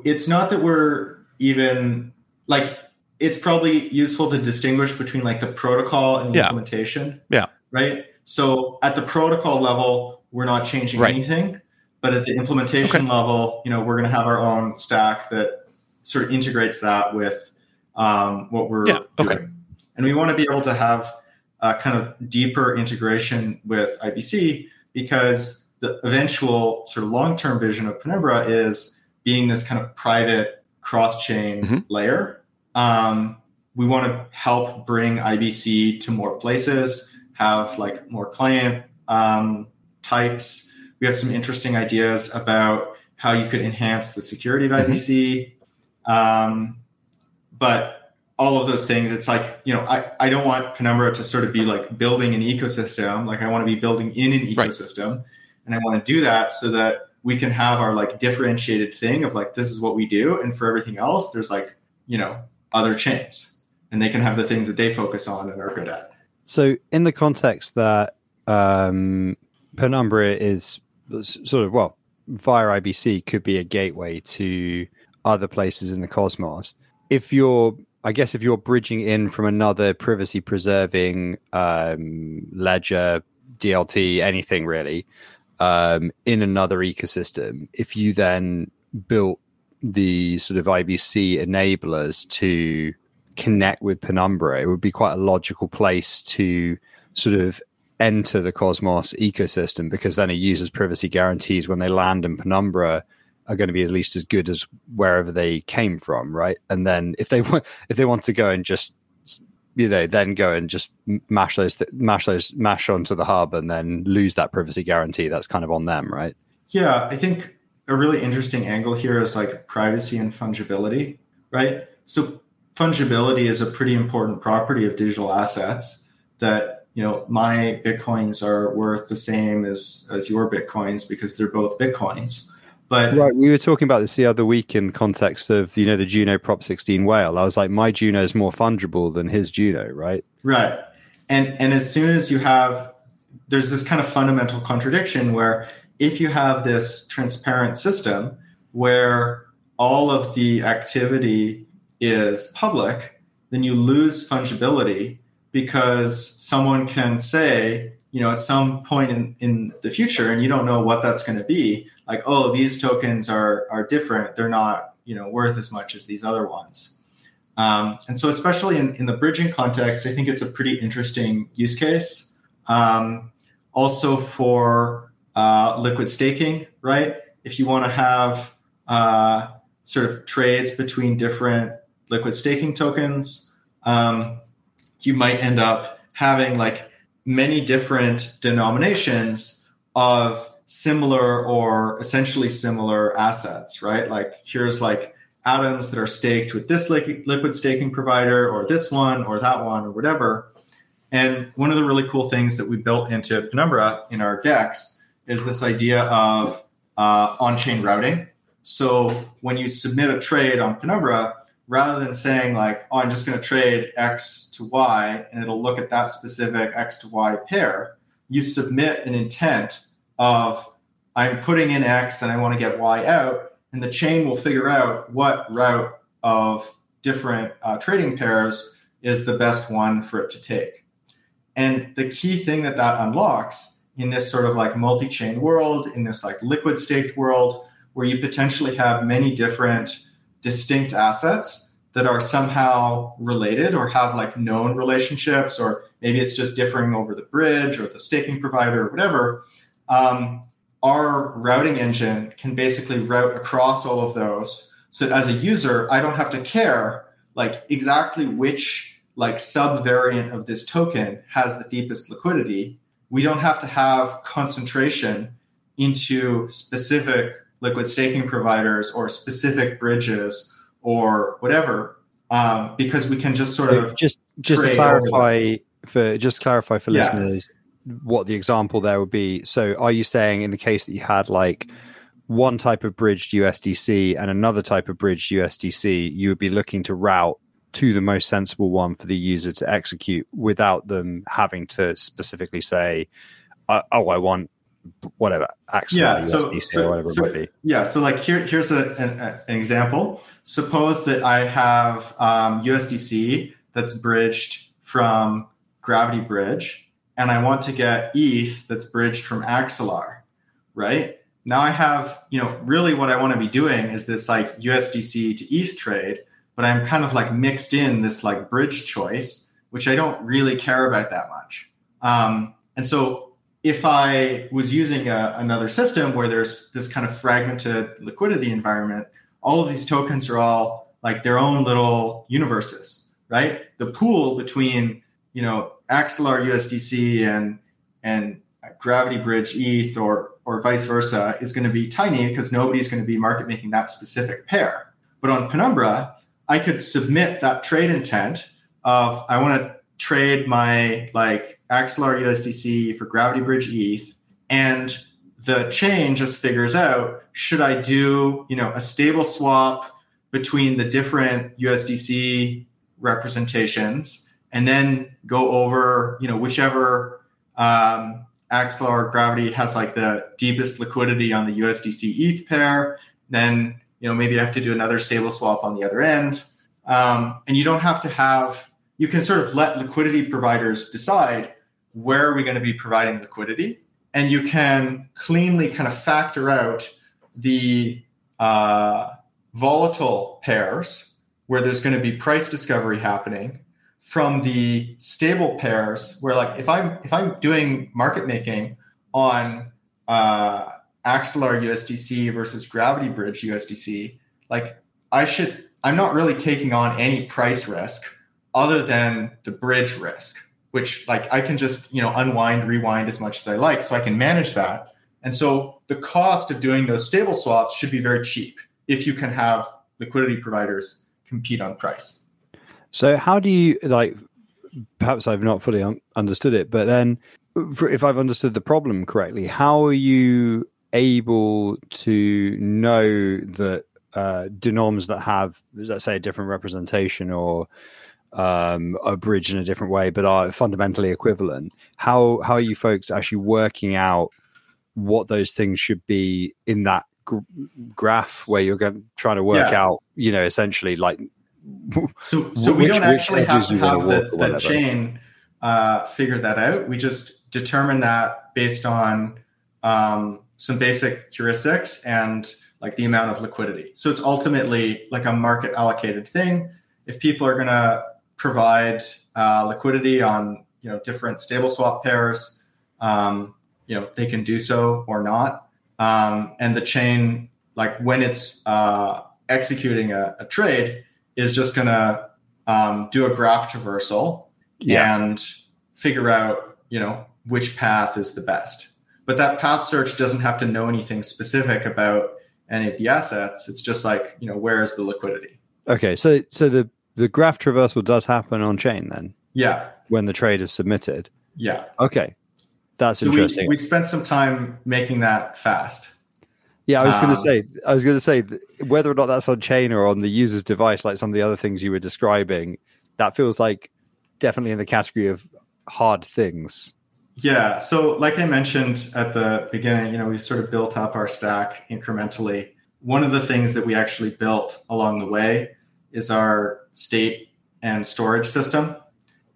[SPEAKER 5] It's not that we're even like it's probably useful to distinguish between like the protocol and the
[SPEAKER 2] yeah.
[SPEAKER 5] implementation.
[SPEAKER 2] Yeah.
[SPEAKER 5] Right. So at the protocol level, we're not changing right. anything but at the implementation okay. level, you know, we're going to have our own stack that sort of integrates that with um, what we're yeah, okay. doing. And we want to be able to have a kind of deeper integration with IBC because the eventual sort of long-term vision of Penumbra is being this kind of private cross-chain mm-hmm. layer. Um, we want to help bring IBC to more places, have like more client um, types, we have some interesting ideas about how you could enhance the security of IBC. Mm-hmm. Um, but all of those things, it's like, you know, I, I don't want Penumbra to sort of be like building an ecosystem. Like I want to be building in an ecosystem. Right. And I want to do that so that we can have our like differentiated thing of like, this is what we do. And for everything else, there's like, you know, other chains and they can have the things that they focus on and are good at.
[SPEAKER 3] So in the context that um, Penumbra is sort of well via IBC could be a gateway to other places in the cosmos. If you're, I guess, if you're bridging in from another privacy preserving um, ledger, DLT, anything really, um, in another ecosystem, if you then built the sort of IBC enablers to connect with Penumbra, it would be quite a logical place to sort of enter the Cosmos ecosystem because then it uses privacy guarantees when they land in Penumbra. are going to be at least as good as wherever they came from, right? And then if they want if they want to go and just you know then go and just mash those th- mash those mash onto the hub and then lose that privacy guarantee, that's kind of on them, right?
[SPEAKER 5] Yeah, I think a really interesting angle here is like privacy and fungibility, right? So fungibility is a pretty important property of digital assets that you know my bitcoins are worth the same as as your bitcoins because they're both bitcoins. But
[SPEAKER 3] right we were talking about this the other week in context of you know the juno prop 16 whale. I was like my juno is more fungible than his juno right?
[SPEAKER 5] Right. And and as soon as you have there's this kind of fundamental contradiction where if you have this transparent system where all of the activity is public, then you lose fungibility because someone can say, you know, at some point in, in the future, and you don't know what that's going to be, like, oh, these tokens are are different. They're not, you know, worth as much as these other ones. Um, and so, especially in, in the bridging context, I think it's a pretty interesting use case. Um, also for uh, liquid staking, right? If you want to have uh, sort of trades between different liquid staking tokens, um, you might end up having like many different denominations of similar or essentially similar assets, right? Like here's like atoms that are staked with this liquid staking provider or this one or that one or whatever. And one of the really cool things that we built into Penumbra in our DEX is this idea of uh, on chain routing. So when you submit a trade on Penumbra, rather than saying like, oh, I'm just going to trade X to Y and it'll look at that specific X to Y pair, you submit an intent of I'm putting in X and I want to get Y out, and the chain will figure out what route of different uh, trading pairs is the best one for it to take. And the key thing that that unlocks in this sort of like multi-chain world, in this like liquid staked world, where you potentially have many different distinct assets that are somehow related or have like known relationships, or maybe it's just differing over the bridge or the staking provider or whatever. Um, our routing engine can basically route across all of those. So as a user, I don't have to care like exactly which like subvariant of this token has the deepest liquidity. We don't have to have concentration into specific liquid staking providers or specific bridges or whatever, um, because we can just sort so of
[SPEAKER 3] just just to clarify for just clarify for yeah. listeners what the example there would be. So, are you saying in the case that you had like one type of bridged USDC and another type of bridged USDC, you would be looking to route to the most sensible one for the user to execute without them having to specifically say, "Oh, I want whatever Axel yeah, so, USDC so, or whatever
[SPEAKER 5] so,
[SPEAKER 3] it might be.
[SPEAKER 5] Yeah. So like here, here's a, an, an, example. Suppose that I have um, USDC that's bridged from Gravity Bridge, and I want to get ETH that's bridged from Axelar, right? Now I have, you know, really what I want to be doing is this like USDC to ETH trade, but I'm kind of like mixed in this like bridge choice, which I don't really care about that much. Um, and so if I was using a, another system where there's this kind of fragmented liquidity environment, all of these tokens are all like their own little universes, right? The pool between, you know, Axelar USDC and and Gravity Bridge ETH or or vice versa is going to be tiny because nobody's going to be market making that specific pair. But on Penumbra, I could submit that trade intent of I want to trade my like Axelar USDC for Gravity Bridge ETH, and the chain just figures out should I do you know a stable swap between the different USDC representations, and then go over you know whichever um, Axelar or Gravity has like the deepest liquidity on the USDC ETH pair. Then you know maybe I have to do another stable swap on the other end, um, and you don't have to have you can sort of let liquidity providers decide where are we going to be providing liquidity and you can cleanly kind of factor out the uh, volatile pairs where there's going to be price discovery happening from the stable pairs where like if i'm if i'm doing market making on uh, Axelar USDC versus Gravity Bridge USDC, like I should, I'm not really taking on any price risk other than the bridge risk, which like I can just, you know, unwind, rewind as much as I like. So I can manage that. And so the cost of doing those stable swaps should be very cheap if you can have liquidity providers compete on price.
[SPEAKER 3] So how do you like perhaps I've not fully un- understood it, but then if I've understood the problem correctly, how are you able to know that uh, denoms that have, let's say, a different representation or um, a bridge in a different way, but are fundamentally equivalent? How how are you folks actually working out what those things should be in that gr- graph where you're going, trying to work yeah. out, you know, essentially like
[SPEAKER 5] so so we don't actually have to have the, the chain uh, figure that out. We just determine that based on um, some basic heuristics and like the amount of liquidity. So it's ultimately like a market allocated thing. If people are going to provide uh, liquidity on you know different stable swap pairs, um, you know they can do so or not. Um, and the chain, like when it's uh, executing a, a trade, is just going to um, do a graph traversal yeah. and figure out, you know, which path is the best. But that path search doesn't have to know anything specific about any of the assets. It's just like, you know, where is the liquidity?
[SPEAKER 3] Okay, so so the the graph traversal does happen on chain then.
[SPEAKER 5] Yeah.
[SPEAKER 3] When the trade is submitted.
[SPEAKER 5] Yeah.
[SPEAKER 3] Okay. That's so interesting.
[SPEAKER 5] We, we spent some time making that fast.
[SPEAKER 3] Yeah, I was um, going to say, I was going to say whether or not that's on chain or on the user's device, like some of the other things you were describing, that feels like definitely in the category of hard things.
[SPEAKER 5] Yeah. So, like I mentioned at the beginning, you know, we sort of built up our stack incrementally. One of the things that we actually built along the way is our state and storage system.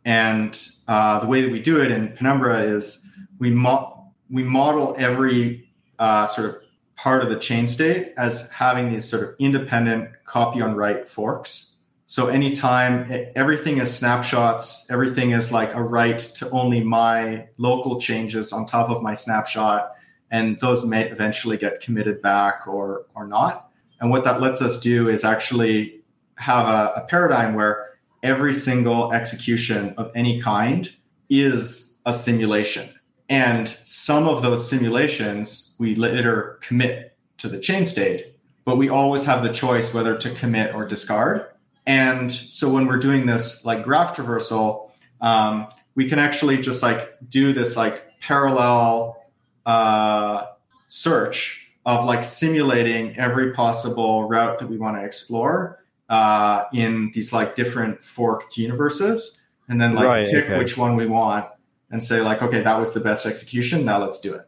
[SPEAKER 5] And uh, the way that we do it in Penumbra is we mo- we model every uh, sort of part of the chain state as having these sort of independent copy on write forks. So anytime everything is snapshots, everything is like a write to only my local changes on top of my snapshot, and those may eventually get committed back or or not. And what that lets us do is actually have a, a paradigm where every single execution of any kind is a simulation. And some of those simulations we later commit to the chain state, but we always have the choice whether to commit or discard. And so when we're doing this like graph traversal, um, we can actually just like do this like parallel uh, search of like simulating every possible route that we want to explore uh, in these like different forked universes, and then like right, pick okay. which one we want and say like, okay, that was the best execution. Now let's do it.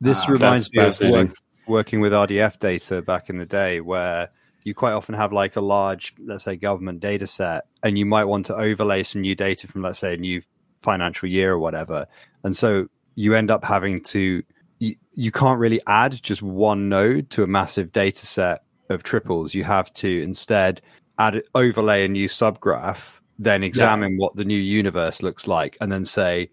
[SPEAKER 3] This uh, reminds me of work, working with RDF data back in the day, where you quite often have like a large, let's say, government data set, and you might want to overlay some new data from, let's say, a new financial year or whatever. And so you end up having to, you, you can't really add just one node to a massive data set of triples. You have to instead add overlay a new subgraph, then examine yeah. what the new universe looks like, and then say,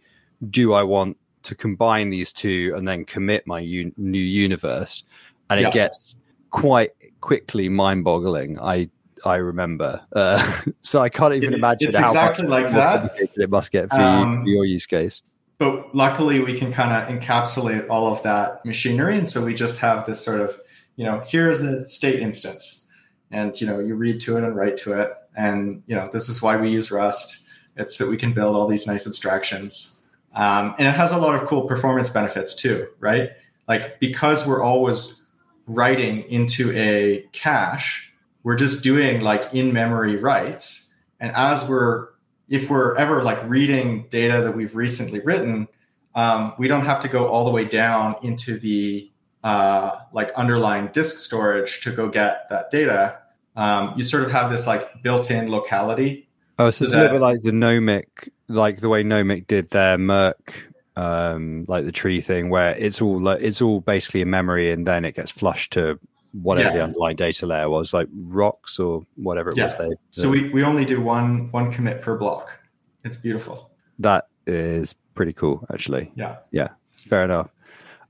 [SPEAKER 3] do I want to combine these two and then commit my u- new universe? And yeah. it gets quite quickly mind-boggling. I I remember, uh, so I can't even it, imagine
[SPEAKER 5] it's how exactly like that.
[SPEAKER 3] It must get for, um, you, for your use case.
[SPEAKER 5] But luckily, we can kind of encapsulate all of that machinery, and so we just have this sort of, you know, here's a state instance, and you know, you read to it and write to it, and you know, this is why we use Rust. It's that we can build all these nice abstractions um, and it has a lot of cool performance benefits too, right? Like because we're always writing into a cache, we're just doing like in memory writes. And as we're, if we're ever like reading data that we've recently written, um, we don't have to go all the way down into the uh, like underlying disk storage to go get that data. Um, you sort of have this like built-in locality.
[SPEAKER 3] Oh, so it's a little bit like the Nomic like the way Nomic did their Merk, um, like the tree thing, where it's all like, it's all basically a memory, and then it gets flushed to whatever yeah. the underlying data layer was, like rocks or whatever it yeah. was. They
[SPEAKER 5] so we we only do one one commit per block. It's beautiful.
[SPEAKER 3] That is pretty cool, actually.
[SPEAKER 5] Yeah,
[SPEAKER 3] yeah, fair enough.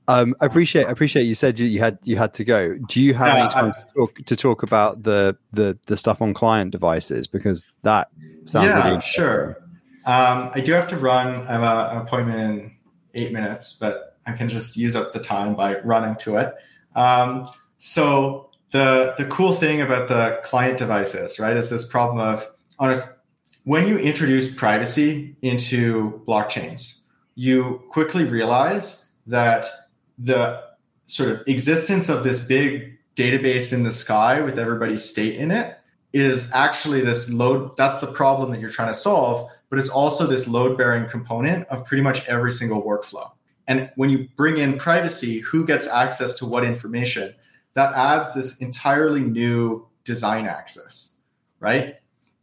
[SPEAKER 3] Um, I appreciate. I appreciate you said you, you had you had to go. Do you have
[SPEAKER 5] Yeah,
[SPEAKER 3] any time
[SPEAKER 5] I-
[SPEAKER 3] to talk, to talk about the, the the stuff on client devices because that sounds
[SPEAKER 5] yeah,
[SPEAKER 3] really
[SPEAKER 5] sure. Um, I do have to run. I have a, an appointment in eight minutes, but I can just use up the time by running to it. Um, so the the cool thing about the client devices, right, is this problem of on a, when you introduce privacy into blockchains, you quickly realize that the sort of existence of this big database in the sky with everybody's state in it is actually this load that's the problem that you're trying to solve but it's also this load bearing component of pretty much every single workflow. And when you bring in privacy who gets access to what information? That adds this entirely new design access right?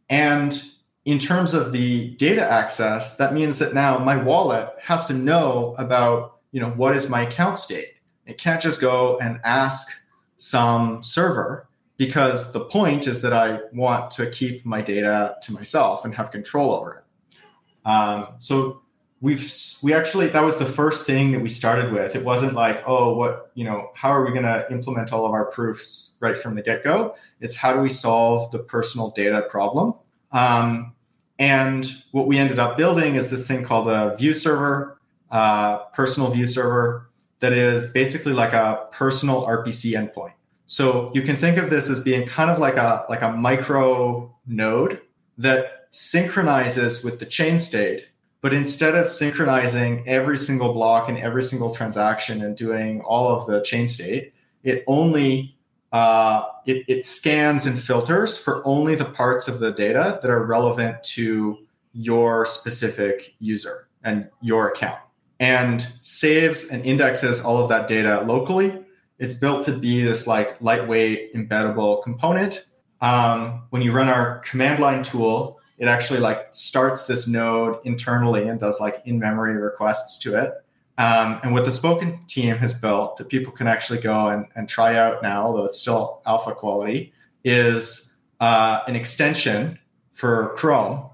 [SPEAKER 5] And in terms of the data access that means that now my wallet has to know about you know what is my account state it can't just go and ask some server because the point is that I want to keep my data to myself and have control over it. Um, so we've we actually that was the first thing that we started with. It wasn't like oh what you know how are we going to implement all of our proofs right from the get go. It's how do we solve the personal data problem. Um, and what we ended up building is this thing called a view server, uh, personal view server that is basically like a personal RPC endpoint. So you can think of this as being kind of like a like a micro node that synchronizes with the chain state, but instead of synchronizing every single block and every single transaction and doing all of the chain state, it only uh, it, it scans and filters for only the parts of the data that are relevant to your specific user and your account and saves and indexes all of that data locally. It's built to be this like lightweight embeddable component. Um, when you run our command line tool, it actually like starts this node internally and does like in-memory requests to it. Um, and what the Zpoken team has built that people can actually go and, and try out now, although it's still alpha quality, is uh, an extension for Chrome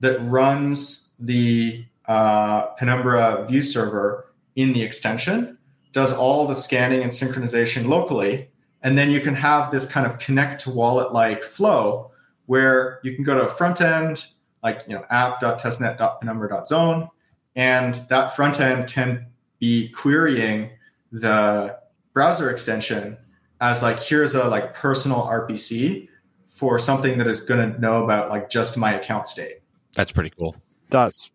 [SPEAKER 5] that runs the uh, Penumbra view server in the extension, does all the scanning and synchronization locally, and then you can have this kind of connect to wallet like flow where you can go to a front end like you know app.testnet.penumbra.zone, and that front end can be querying the browser extension as like here's a like personal RPC for something that is going to know about like just my account state.
[SPEAKER 2] That's pretty cool.
[SPEAKER 3] That's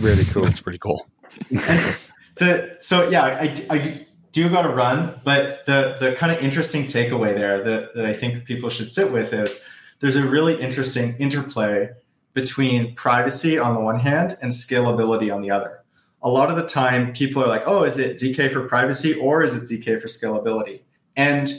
[SPEAKER 3] really cool.
[SPEAKER 2] That's pretty cool.
[SPEAKER 5] The so yeah, I, I do got to run, but the the kind of interesting takeaway there that, that I think people should sit with is there's a really interesting interplay between privacy on the one hand and scalability on the other. A lot of the time, people are like, "Oh, is it zk for privacy or is it zk for scalability?" And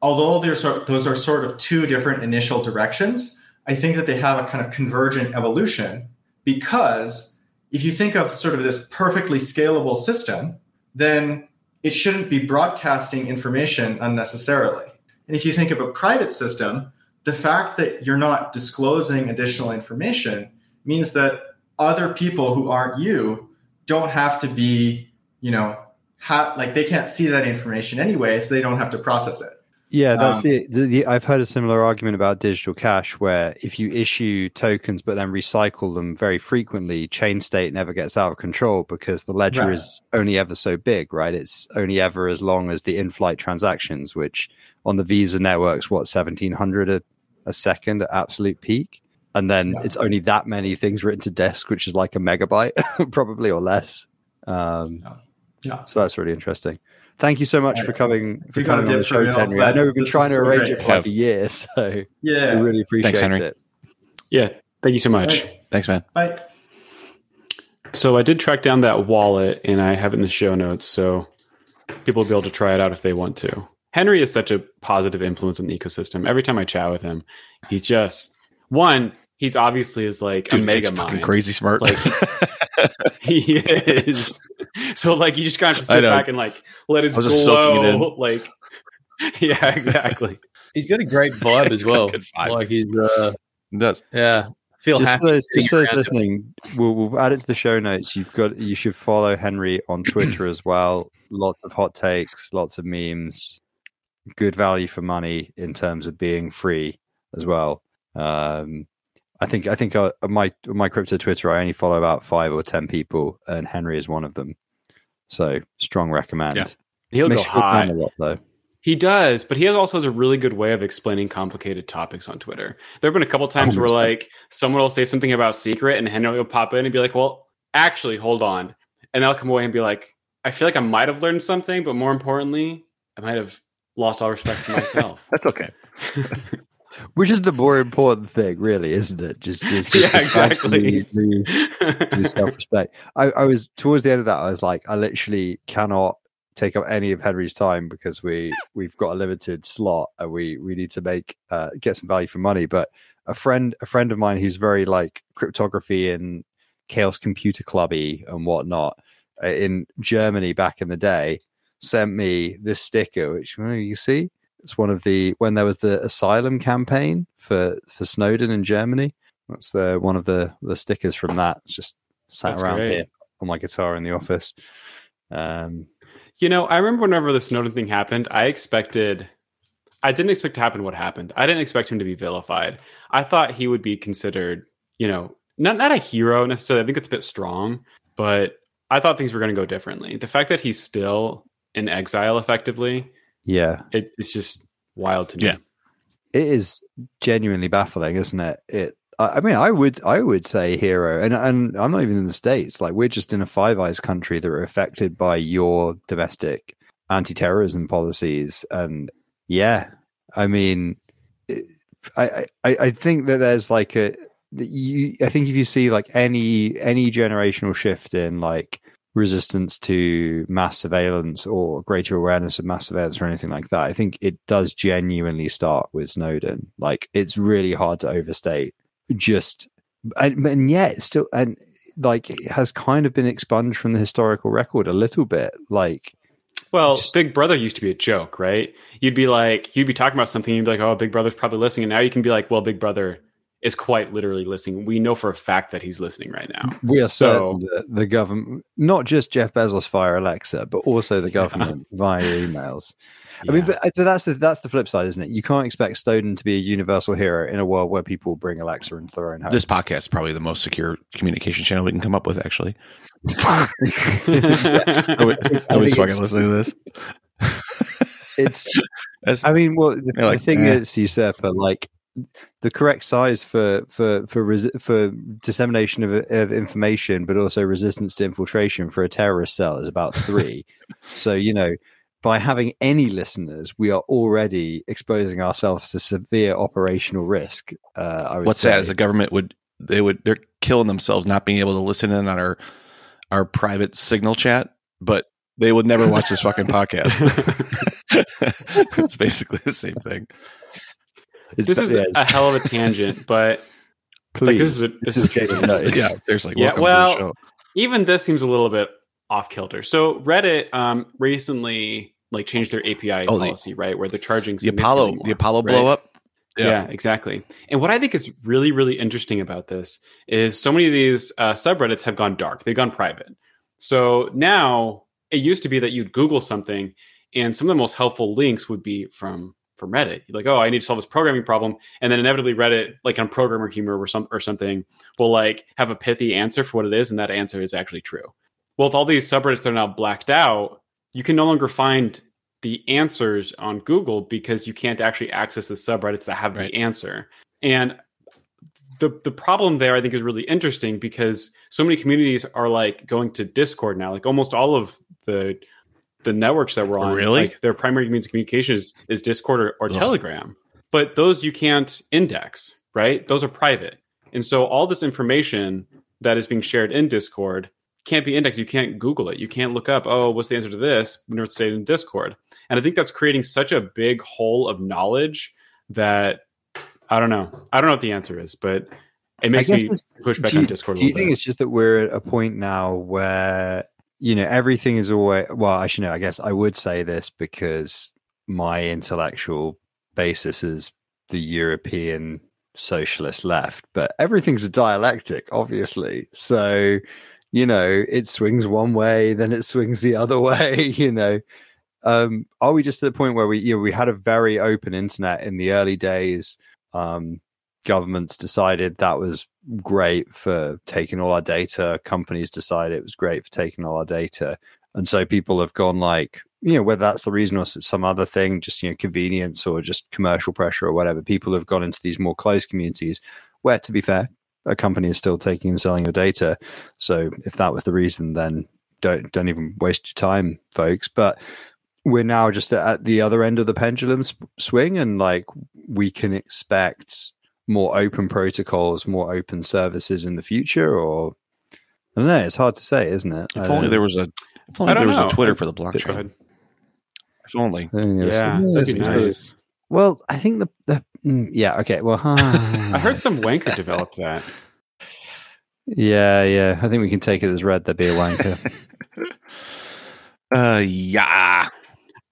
[SPEAKER 5] although there's those are sort of two different initial directions, I think that they have a kind of convergent evolution because if you think of sort of this perfectly scalable system, then it shouldn't be broadcasting information unnecessarily. And if you think of a private system, the fact that you're not disclosing additional information means that other people who aren't you don't have to be, you know, ha- like they can't see that information anyway, so they don't have to process it.
[SPEAKER 3] Yeah, that's
[SPEAKER 5] Um,
[SPEAKER 3] the, the, the. I've heard a similar argument about digital cash, where if you issue tokens but then recycle them very frequently, chain state never gets out of control because the ledger
[SPEAKER 5] Right.
[SPEAKER 3] is only ever so big, right? It's only ever as long as the in-flight transactions, which on the Visa networks, what seventeen hundred a, a second at absolute peak, and then
[SPEAKER 5] Yeah.
[SPEAKER 3] it's only that many things written to disk, which is like a megabyte, probably or less. Um,
[SPEAKER 5] Yeah.
[SPEAKER 3] so that's really interesting. Thank you so much for coming for
[SPEAKER 5] You got a
[SPEAKER 3] coming on the show,
[SPEAKER 5] real,
[SPEAKER 3] Henry. I know we've been
[SPEAKER 5] this
[SPEAKER 3] trying to arrange
[SPEAKER 5] great.
[SPEAKER 3] it for like a year, so I
[SPEAKER 5] Yeah.
[SPEAKER 3] really appreciate Thanks,
[SPEAKER 2] Henry.
[SPEAKER 3] it.
[SPEAKER 1] Yeah, thank you so much.
[SPEAKER 5] Right.
[SPEAKER 2] Thanks, man.
[SPEAKER 5] Bye.
[SPEAKER 1] So I did track down that wallet, and I have it in the show notes, so people will be able to try it out if they want to. Henry is such a positive influence in the ecosystem. Every time I chat with him, he's just one. He's obviously is like
[SPEAKER 2] Dude,
[SPEAKER 1] a mega
[SPEAKER 2] it's fucking crazy smart.
[SPEAKER 1] Like- he is. So like you just kind of have to sit back and like let his
[SPEAKER 2] I was just soaking it
[SPEAKER 1] glow. Like yeah, exactly.
[SPEAKER 4] He's got a great vibe as well.
[SPEAKER 2] Vibe.
[SPEAKER 4] Like he's, uh,
[SPEAKER 2] It does.
[SPEAKER 4] yeah, feel
[SPEAKER 3] just
[SPEAKER 4] happy.
[SPEAKER 3] for those, just for those listening, we'll, we'll add it to the show notes. You've got you should follow Henry on Twitter as well. Lots of hot takes, lots of memes, good value for money in terms of being free as well. Um, I think I think uh, my my crypto Twitter I only follow about five or ten people, and Henry is one of them. So strong recommend.
[SPEAKER 2] Yeah.
[SPEAKER 1] He'll
[SPEAKER 3] Makes
[SPEAKER 1] go high.
[SPEAKER 3] a lot though.
[SPEAKER 1] He does, but he has also has a really good way of explaining complicated topics on Twitter. There have been a couple times where like someone will say something about secret, and Henry will pop in and be like, "Well, actually, hold on," and I'll come away and be like, "I feel like I might have learned something, but more importantly, I might have lost all respect for myself."
[SPEAKER 2] That's okay.
[SPEAKER 3] Which is the more important thing, really, isn't it? Just, just, just
[SPEAKER 1] Yeah, exactly.
[SPEAKER 3] lose- lose- self-respect. I, I was towards the end of that. I was like, I literally cannot take up any of Henry's time because we we've got a limited slot and we we need to make uh, get some value for money. But a friend a friend of mine who's very like cryptography and chaos computer clubby and whatnot uh, in Germany back in the day sent me this sticker, which you see. It's one of the when there was the asylum campaign for for Snowden in Germany. That's the one of the the stickers from that. It's just sat
[SPEAKER 1] That's
[SPEAKER 3] around
[SPEAKER 1] great.
[SPEAKER 3] here on my guitar in the office. Um,
[SPEAKER 1] You know, I remember whenever the Snowden thing happened, I expected, I didn't expect to happen what happened. I didn't expect him to be vilified. I thought he would be considered, you know, not not a hero necessarily. I think it's a bit strong, but I thought things were going to go differently. The fact that he's still in exile, effectively,
[SPEAKER 3] yeah,
[SPEAKER 1] it, it's just wild to me.
[SPEAKER 2] Yeah.
[SPEAKER 3] it is genuinely baffling, isn't it? It. I I mean, I would, I would say hero, and and I'm not even in the states. Like we're just in a Five Eyes country that are affected by your domestic anti-terrorism policies, and yeah, I mean, it- I, I, I think that there's like a, you, I think if you see like any any generational shift in like resistance to mass surveillance or greater awareness of mass surveillance or anything like that, I think it does genuinely start with Snowden. Like it's really hard to overstate. Just and, and yet still and like it has kind of been expunged from the historical record a little bit. Like
[SPEAKER 1] Well,
[SPEAKER 3] Just-
[SPEAKER 1] Big Brother used to be a joke, right? You'd be like, you'd be talking about something, you'd be like, oh, Big Brother's probably listening. And now you can be like, well, Big Brother is quite literally listening. We know for a fact that he's listening right now.
[SPEAKER 3] we are
[SPEAKER 1] So-
[SPEAKER 3] certain that the government, not just Jeff Bezos via Alexa, but also the government via emails. I mean, but, but that's the that's the flip side, isn't it? You can't expect Snowden to be a universal hero in a world where people bring Alexa into their own home.
[SPEAKER 2] This podcast is probably the most secure communication channel we can come up with. Actually, Nobody- nobody's fucking listening to this.
[SPEAKER 3] it's I mean, well, the,
[SPEAKER 2] like,
[SPEAKER 3] the thing
[SPEAKER 2] eh.
[SPEAKER 3] is, usurper, like the correct size for for for resi- for dissemination of, of information, but also resistance to infiltration for a terrorist cell is about three. so you know, by having any listeners, we are already exposing ourselves to severe operational risk. Uh,
[SPEAKER 2] What's
[SPEAKER 3] say.
[SPEAKER 2] sad is the government would they would they're killing themselves not being able to listen in on our our private signal chat, but they would never watch this fucking podcast. it's basically the same thing.
[SPEAKER 3] It's-
[SPEAKER 1] this is
[SPEAKER 3] yeah,
[SPEAKER 1] a hell of a tangent, but
[SPEAKER 3] please.
[SPEAKER 1] this is a- this is
[SPEAKER 3] getting
[SPEAKER 1] true.
[SPEAKER 3] nuts.
[SPEAKER 2] Yeah, seriously.
[SPEAKER 1] Yeah, well,
[SPEAKER 2] to the show.
[SPEAKER 1] even this seems a little bit off kilter. So Reddit um, recently like changed their API
[SPEAKER 2] Oh, the-
[SPEAKER 1] policy, right? Where they're charging
[SPEAKER 2] The Apollo,
[SPEAKER 1] significantly
[SPEAKER 2] the Apollo
[SPEAKER 1] right?
[SPEAKER 2] blow up.
[SPEAKER 1] Yeah. exactly. And what I think is really, really interesting about this is so many of these uh, subreddits have gone dark. They've gone private. So now it used to be that you'd Google something, and some of the most helpful links would be from from Reddit. You're like, oh, I need to solve this programming problem, and then inevitably Reddit, like on Programmer Humor or some or something, will like have a pithy answer for what it is, and that answer is actually true. Well, with all these subreddits that are now blacked out, you can no longer find the answers on Google because you can't actually access the subreddits that have
[SPEAKER 2] Right.
[SPEAKER 1] the answer. And the the problem there I think is really interesting because so many communities are like going to Discord now. Like almost all of the the networks that we're on,
[SPEAKER 2] Really?
[SPEAKER 1] like their primary means of communication is, is Discord or, or Telegram. But those you can't index, right? Those are private. And so all this information that is being shared in Discord can't be indexed. You can't Google it. You can't look up, oh, what's the answer to this when it's stated in Discord. And I think that's creating such a big hole of knowledge that I don't know. I don't know what the answer is, but it makes me
[SPEAKER 3] it's-
[SPEAKER 1] push back
[SPEAKER 3] you,
[SPEAKER 1] on Discord a
[SPEAKER 3] do you
[SPEAKER 1] little
[SPEAKER 3] think
[SPEAKER 1] bit.
[SPEAKER 3] it's just that we're at a point now where you know everything is always well I should know. i guess i would say this because my intellectual basis is the european socialist left, but everything's a dialectic, obviously. So, you know, it swings one way, then it swings the other way, you know. Um, are we just at the point where we, you know, we had a very open internet in the early days? Um, governments decided that was great for taking all our data. Companies decided it was great for taking all our data. And so people have gone like, you know, whether that's the reason or some other thing, just, you know, convenience or just commercial pressure or whatever, people have gone into these more closed communities where, to be fair, a company is still taking and selling your data. So if that was the reason, then don't don't even waste your time, folks. But we're now just at the other end of the pendulum swing, and like we can expect more open protocols, more open services in the future, or I don't know. It's hard to say, isn't it?
[SPEAKER 2] If only there was a if only there was know. a Twitter for the blockchain. If only.
[SPEAKER 1] Yeah, that'd be nice.
[SPEAKER 3] Well, I think the, the mm, yeah okay. Well, huh.
[SPEAKER 1] I heard some wanker developed that.
[SPEAKER 3] Yeah, yeah. I think we can take it as read. There'd be a wanker.
[SPEAKER 2] uh, yeah.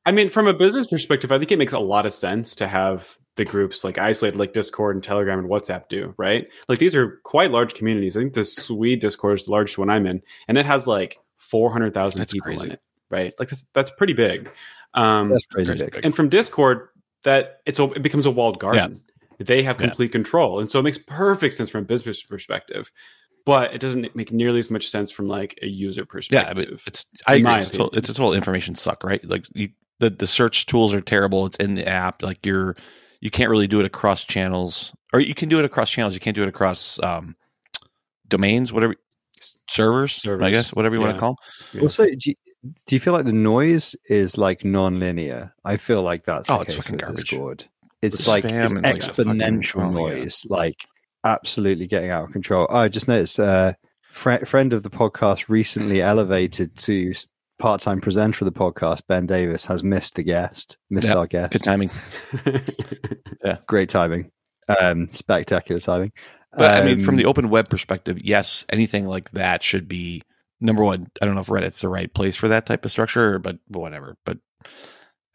[SPEAKER 1] I mean, from a business perspective, I think it makes a lot of sense to have the groups like isolated like Discord and Telegram and WhatsApp do, right? Like these are quite large communities. I think the Sui Discord is the largest one I'm in, and it has like four hundred thousand people crazy. in it, right? Like that's, that's pretty big. Um,
[SPEAKER 3] that's crazy big.
[SPEAKER 1] And from Discord, that it's a, it becomes a walled garden. Yeah. They have complete yeah. control, and so it makes perfect sense from a business perspective. But it doesn't make nearly as much sense from like a user perspective.
[SPEAKER 2] Yeah, it's I agree. It's a, total, it's a total information suck, right? Like you, the the search tools are terrible. It's in the app. Like you're you can't really do it across channels, or you can do it across channels. You can't do it across um, domains, whatever servers, servers, I guess, whatever you yeah. want to call.
[SPEAKER 3] Them. Also, do you, do you, feel like the noise is like non-linear? I feel like that's
[SPEAKER 2] oh, it's fucking garbage.
[SPEAKER 3] Discord. It's like it's exponential like noise, yeah. like absolutely getting out of control. Oh, I just noticed. Uh, fr- friend of the podcast recently elevated to part-time presenter of the podcast, Ben Davis, has missed the guest, missed yep. our guest.
[SPEAKER 2] Good timing.
[SPEAKER 3] yeah, great timing. Um, spectacular timing.
[SPEAKER 2] But um, I mean, from the um, open web perspective, yes, anything like that should be number one. I don't know if Reddit's the right place for that type of structure, but, but whatever. But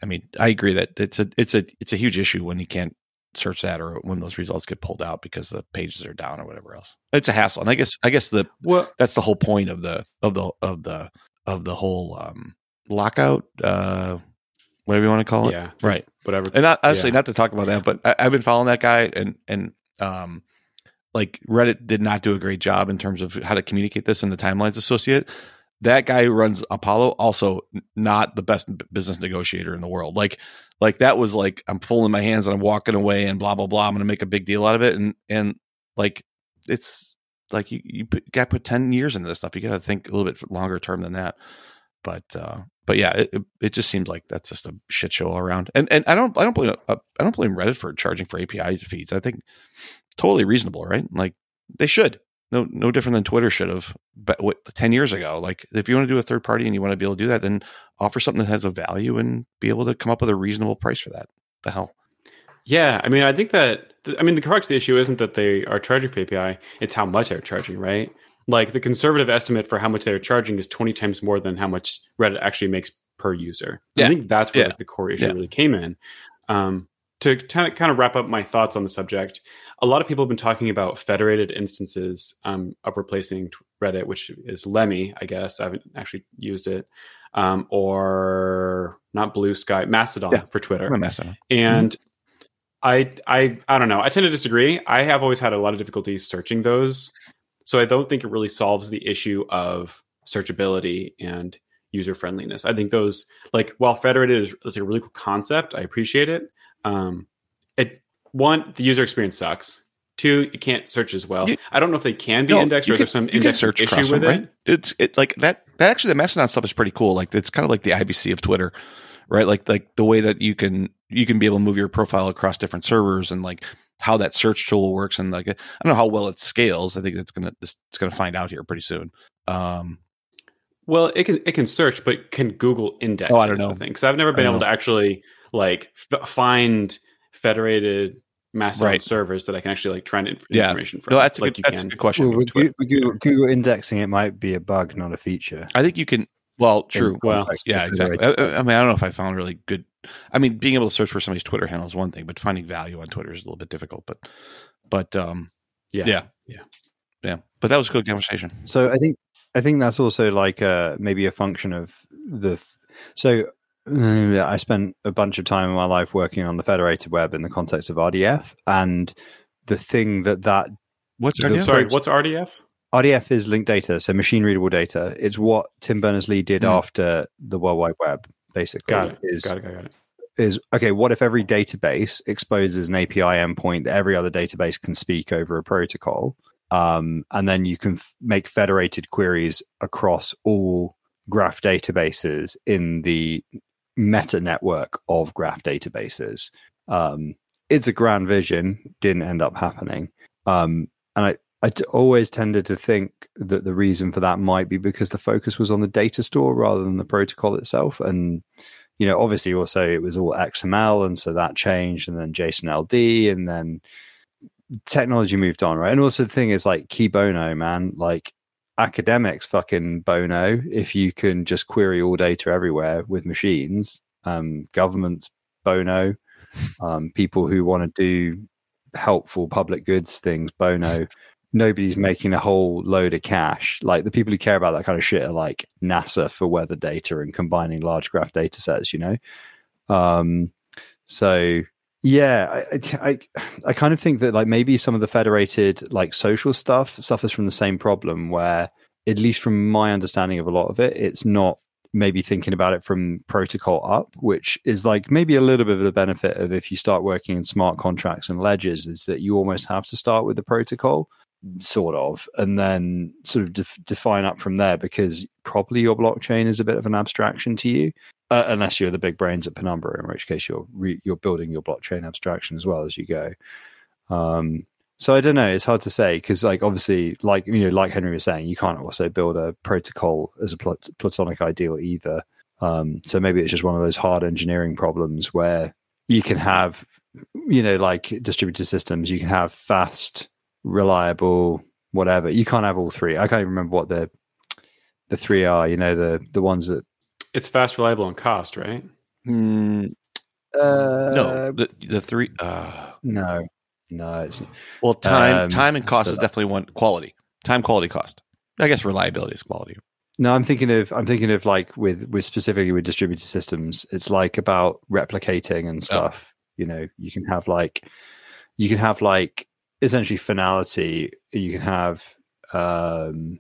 [SPEAKER 2] I mean, I agree that it's a it's a it's a huge issue when you can't search that or when those results get pulled out because the pages are down or whatever else. It's a hassle, and I guess I guess the well, that's the whole point of the of the of the of the whole um, lockout, uh, whatever you want to call it.
[SPEAKER 1] Yeah,
[SPEAKER 2] right.
[SPEAKER 1] Whatever.
[SPEAKER 2] And not, honestly, yeah. not to talk about that, but I, have been following that guy, and and um, like Reddit did not do a great job in terms of how to communicate this in the timelines associate. That guy who runs Apollo, also not the best business negotiator in the world. Like, like that was like I'm folding my hands and I'm walking away and blah blah blah. I'm going to make a big deal out of it, and and like it's like you, you got put 10 years into this stuff. You got to think a little bit longer term than that. But, uh, but yeah, it, it just seems like that's just a shit show all around. And, and I don't, I don't blame, uh, I don't blame Reddit for charging for API feeds. I think totally reasonable, right? Like they should. No, no different than Twitter should have, but what, ten years ago. Like, if you want to do a third party and you want to be able to do that, then offer something that has a value and be able to come up with a reasonable price for that. The hell.
[SPEAKER 1] Yeah, I mean, I think that I mean, the crux of the issue isn't that they are charging for API; it's how much they're charging, right? Like the conservative estimate for how much they're charging is twenty times more than how much Reddit actually makes per user. Yeah. I think that's where yeah. like, the core issue yeah. really came in. Um, to kind of wrap up my thoughts on the subject, a lot of people have been talking about federated instances um, of replacing Reddit, which is Lemmy, I guess. I haven't actually used it. Um, or not Blue Sky, Mastodon yeah. for Twitter.
[SPEAKER 2] Mastodon.
[SPEAKER 1] And mm-hmm I I I don't know. I tend to disagree. I have always had a lot of difficulties searching those, so I don't think it really solves the issue of searchability and user friendliness. I think those like while federated is, is a really cool concept, I appreciate it. Um, it one the user experience sucks. Two, you can't search as well. You, I don't know if they can be no, indexed or can, there's some index search issue with them, it. Right?
[SPEAKER 2] It's it like that. That actually the Mastodon stuff is pretty cool. Like it's kind of like the IBC of Twitter, right? Like like the way that you can you can be able to move your profile across different servers and like how that search tool works and like I don't know how well it scales. I think it's gonna it's gonna find out here pretty soon. Um,
[SPEAKER 1] well, it can it can search, but can Google index? Oh, I don't know. Because I've never been able know. to actually like f- find federated Mastodon right. servers that I can actually like try and
[SPEAKER 2] yeah.
[SPEAKER 1] information from.
[SPEAKER 2] No, that's a, like good, that's a good question.
[SPEAKER 3] Well, with Google, Google, indexing, it might be a bug, not a feature.
[SPEAKER 2] I think you can. Well, true. Well, yeah, exactly. I, I, mean, I don't know if I found really good. I mean, being able to search for somebody's Twitter handle is one thing, but finding value on Twitter is a little bit difficult. But, But um,
[SPEAKER 1] Yeah.
[SPEAKER 2] yeah,
[SPEAKER 1] Yeah.
[SPEAKER 2] yeah. But that was a good conversation.
[SPEAKER 3] So I think I think that's also like uh, maybe a function of the. f- So uh, I spent a bunch of time in my life working on the federated web in the context of RDF, and the thing that that
[SPEAKER 2] What's
[SPEAKER 3] The-
[SPEAKER 2] RDF?
[SPEAKER 1] Sorry, what's RDF?
[SPEAKER 3] RDF is linked data, so machine readable data. It's what Tim Berners Lee did
[SPEAKER 2] Hmm.
[SPEAKER 3] after the World Wide Web. Basically,
[SPEAKER 1] Got it.
[SPEAKER 3] is
[SPEAKER 1] Got it. Got it. Got it.
[SPEAKER 3] is okay. What if every database exposes an API endpoint that every other database can speak over a protocol, um, and then you can f- make federated queries across all graph databases in the meta network of graph databases. Um, it's a grand vision, didn't end up happening, um, and I. I t- always tended to think that the reason for that might be because the focus was on the data store rather than the protocol itself. And you know, obviously also it was all XML, and so that changed, and then JSON LD, and then technology moved on, right? And also the thing is like cui bono, man, like academics fucking bono. If you can just query all data everywhere with machines, um, governments bono, um, people who want to do helpful public goods things bono. Nobody's making a whole load of cash. Like the people who care about that kind of shit are like NASA for weather data and combining large graph data sets, you know? Um, so yeah, I, I, I, I kind of think that like maybe some of the federated like social stuff suffers from the same problem where, at least from my understanding of a lot of it, it's not maybe thinking about it from protocol up, which is like maybe a little bit of the benefit of if you start working in smart contracts and ledgers, is that you almost have to start with the protocol, sort of, and then sort of def- define up from there because probably your blockchain is a bit of an abstraction to you uh, unless you're the big brains at Penumbra, in which case you're re- you're building your blockchain abstraction as well as you go. Um, so I don't know. It's hard to say because, like, obviously, like you know, like Henry was saying, you can't also build a protocol as a plat- platonic ideal either. Um, so maybe it's just one of those hard engineering problems where you can have, you know, like distributed systems, you can have fast, reliable, whatever. You can't have all three. I can't even remember what the the three are. You know, the the ones that
[SPEAKER 1] It's fast, reliable, and cost, right?
[SPEAKER 2] Mm,
[SPEAKER 3] uh,
[SPEAKER 2] no, the the three. Uh,
[SPEAKER 3] no, no. It's,
[SPEAKER 2] well, time
[SPEAKER 3] Um,
[SPEAKER 2] time and cost
[SPEAKER 3] so
[SPEAKER 2] is
[SPEAKER 3] that-
[SPEAKER 2] definitely one quality. Time, quality, cost. I guess reliability is quality.
[SPEAKER 3] No, I'm thinking of I'm thinking of like with with specifically with distributed systems. It's like about replicating and stuff. You know, you can have like you can have like essentially finality. You can have um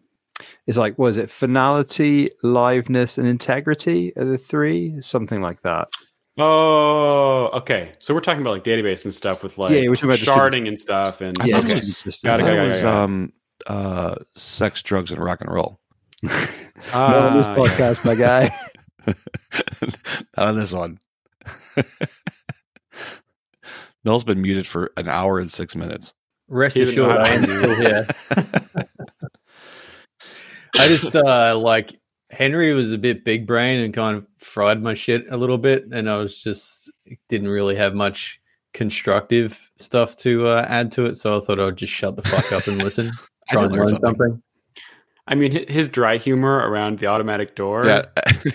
[SPEAKER 3] it's like was it finality, liveness, and integrity are the three? Something like that.
[SPEAKER 1] Oh, okay. So we're talking about like database and stuff with like
[SPEAKER 3] Yeah, we're talking about
[SPEAKER 1] sharding and stuff. And
[SPEAKER 2] I
[SPEAKER 3] Yeah,
[SPEAKER 2] thought it
[SPEAKER 1] okay.
[SPEAKER 2] was-
[SPEAKER 3] distributed systems.
[SPEAKER 1] Got it, got
[SPEAKER 2] it
[SPEAKER 1] it,
[SPEAKER 2] was
[SPEAKER 1] got it.
[SPEAKER 2] um, uh, sex, drugs, and rock and roll.
[SPEAKER 3] Not on this podcast, my guy.
[SPEAKER 2] Not on this one. Noel's been muted for an hour and six minutes.
[SPEAKER 4] Rest
[SPEAKER 1] He
[SPEAKER 4] assured, I am still here. I just uh, like Henry was a bit big brain and kind of fried my shit a little bit, and I was just didn't really have much constructive stuff to uh, add to it. So I thought I'd just shut the fuck up and listen,
[SPEAKER 2] I
[SPEAKER 4] try and
[SPEAKER 2] learn
[SPEAKER 4] learn
[SPEAKER 2] something.
[SPEAKER 4] something.
[SPEAKER 1] I mean, his dry humor around the automatic door.
[SPEAKER 2] Yeah,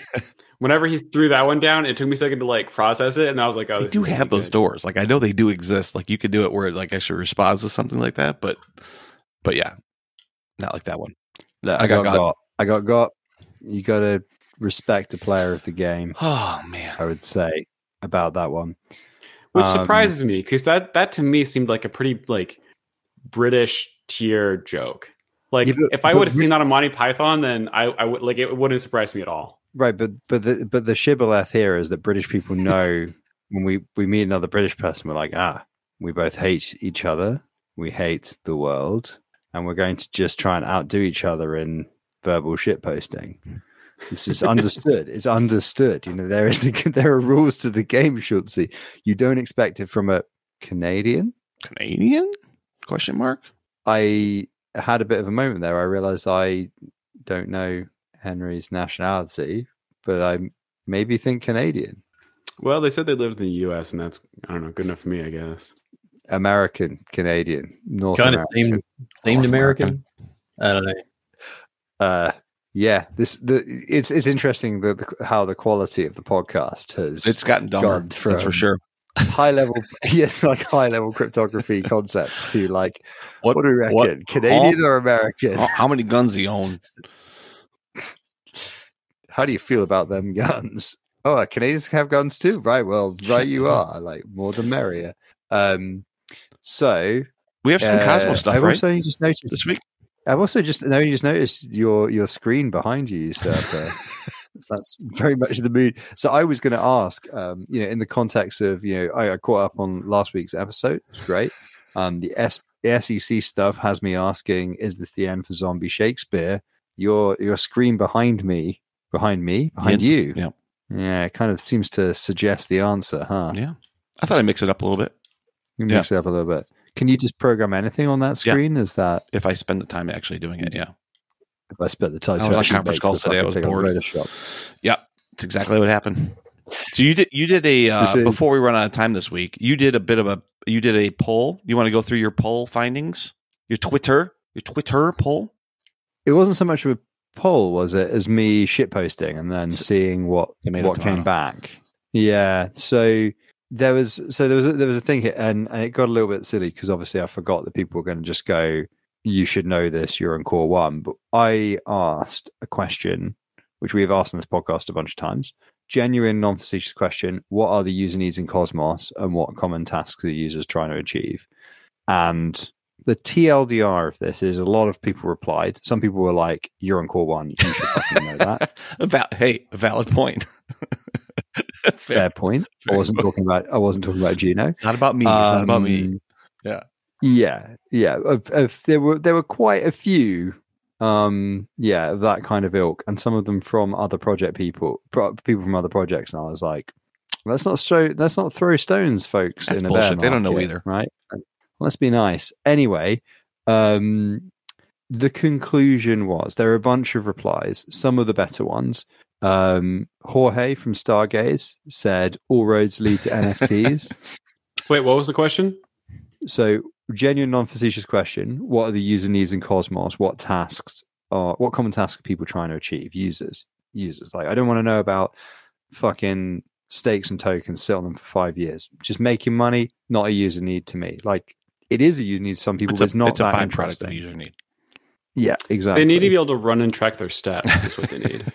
[SPEAKER 1] Whenever he threw that one down, it took me a second to like process it, and I was like, "Oh,
[SPEAKER 2] they
[SPEAKER 1] this
[SPEAKER 2] do
[SPEAKER 1] is
[SPEAKER 2] have those
[SPEAKER 1] good.
[SPEAKER 2] doors. Like I know they do exist. Like you could do it where like I should respond to something like that, but but yeah, not like that one.
[SPEAKER 3] Look,
[SPEAKER 2] I
[SPEAKER 3] I,
[SPEAKER 2] got
[SPEAKER 3] got,
[SPEAKER 2] got.
[SPEAKER 3] got. I got got. You got to respect the player of the game.
[SPEAKER 2] Oh man,
[SPEAKER 3] I would say about that one.
[SPEAKER 1] which
[SPEAKER 3] Um,
[SPEAKER 1] surprises me because that that to me seemed like a pretty like British tier joke. Like
[SPEAKER 3] Yeah, but-
[SPEAKER 1] if I would have seen that on Monty Python, then I, I would like it wouldn't surprise me at all.
[SPEAKER 3] Right, but but the but the shibboleth here is that British people know when we we meet another British person, we're like, ah, we both hate each other, we hate the world, and we're going to just try and outdo each other in verbal shit posting. This is understood. it's understood. You know, there is a, there are rules to the game, Schultzie. You don't expect it from a Canadian.
[SPEAKER 2] Canadian? Question mark.
[SPEAKER 3] I had a bit of a moment there. I realized I don't know Henry's nationality, but I maybe think Canadian,
[SPEAKER 1] Well, they said they lived in the U.S. and that's I don't know, good enough for me, I guess.
[SPEAKER 3] American, Canadian, North
[SPEAKER 4] Kind of
[SPEAKER 3] American.
[SPEAKER 4] seemed seemed
[SPEAKER 2] North
[SPEAKER 4] American. I don't know.
[SPEAKER 3] Uh, yeah, this the it's it's interesting that the, how the quality of the podcast has
[SPEAKER 2] It's gotten dumber.
[SPEAKER 3] gone
[SPEAKER 2] That's for sure.
[SPEAKER 3] high level, yes, like high level cryptography concepts to like, what,
[SPEAKER 2] What-
[SPEAKER 3] do we reckon?
[SPEAKER 2] what-
[SPEAKER 3] Canadian or American?
[SPEAKER 2] How, how many guns do you own?
[SPEAKER 3] How do you feel about them guns? Oh, Canadians have guns too, right? Well, right, you are like more the merrier. Um, so
[SPEAKER 2] We have some
[SPEAKER 3] uh,
[SPEAKER 2] Cosmos stuff,
[SPEAKER 3] I've
[SPEAKER 2] right?
[SPEAKER 3] also just noticed.
[SPEAKER 2] this week.
[SPEAKER 3] I've also just now you just noticed your your screen behind you, Usurper. That's very much the mood. So I was going to ask, um, you know, in the context of you know, I, I caught up on last week's episode. It's great. Um, the, S, the SEC stuff has me asking, is this the end for Zombie Shakespeare? Your your screen behind me, behind me, behind you.
[SPEAKER 2] Yeah.
[SPEAKER 3] Yeah, it kind of seems to suggest the answer, huh?
[SPEAKER 2] Yeah. I thought I'd mix it up a little bit
[SPEAKER 3] You mix it up a little bit. Can you just program anything on that
[SPEAKER 2] Yeah.
[SPEAKER 3] screen? Is that
[SPEAKER 2] if I spend the time actually doing it. Yeah.
[SPEAKER 3] if I spent the time
[SPEAKER 2] I
[SPEAKER 3] to
[SPEAKER 2] was on conference calls today. I was bored. Yeah. It's exactly what happened. So you did you did a uh,
[SPEAKER 3] is-
[SPEAKER 2] before we run out of time this week. You did a bit of a you did a poll. You want to go through your poll findings? Your Twitter, your Twitter poll.
[SPEAKER 3] it wasn't so much of a poll, was uh, it, as me shitposting and then seeing what
[SPEAKER 2] Tomato,
[SPEAKER 3] what came back. Yeah. So there was so there was a, there was a thing here, and, and it got a little bit silly because obviously I forgot that people were going to just go, "You should know this. You're in core one." But I asked a question, which we have asked on this podcast a bunch of times. Genuine, non-facetious question: What are the user needs in Cosmos, and what common tasks are users trying to achieve? And the TLDR of this is a lot of people replied. Some people were like, "You're on core one. You should fucking know that."
[SPEAKER 2] A val- hey, a valid point.
[SPEAKER 3] Fair point. I wasn't
[SPEAKER 2] point.
[SPEAKER 3] talking about. I wasn't talking about Gino.
[SPEAKER 2] It's not about me. It's not about me.
[SPEAKER 3] Um,
[SPEAKER 2] Yeah.
[SPEAKER 3] Yeah, yeah. Of, of, there were there were quite a few, um, yeah, of that kind of ilk, and some of them from other project people, pro- people from other projects. And I was like, let's not throw let's not throw stones, folks.
[SPEAKER 2] That's
[SPEAKER 3] in
[SPEAKER 2] bullshit. They don't know either.
[SPEAKER 3] right? Let's be nice. Anyway, um, the conclusion was there are a bunch of replies. Some of the better ones. Um, Jorge from Stargaze said all roads lead to NFTs.
[SPEAKER 1] Wait, what was the question?
[SPEAKER 3] So, genuine, non-facetious question: What are the user needs in Cosmos? What tasks are what common tasks are people trying to achieve? Users, users. Like, I don't want to know about fucking stake some tokens, sit on them for five years. Just making money, not a user need to me. Like, it is a user need some people,
[SPEAKER 2] It's
[SPEAKER 3] but
[SPEAKER 2] a,
[SPEAKER 3] it's not
[SPEAKER 2] it's a
[SPEAKER 3] that
[SPEAKER 2] byproduct
[SPEAKER 3] interesting.
[SPEAKER 2] of user need.
[SPEAKER 3] Yeah, exactly.
[SPEAKER 1] They need to be able to run and track their stats. Is what they need.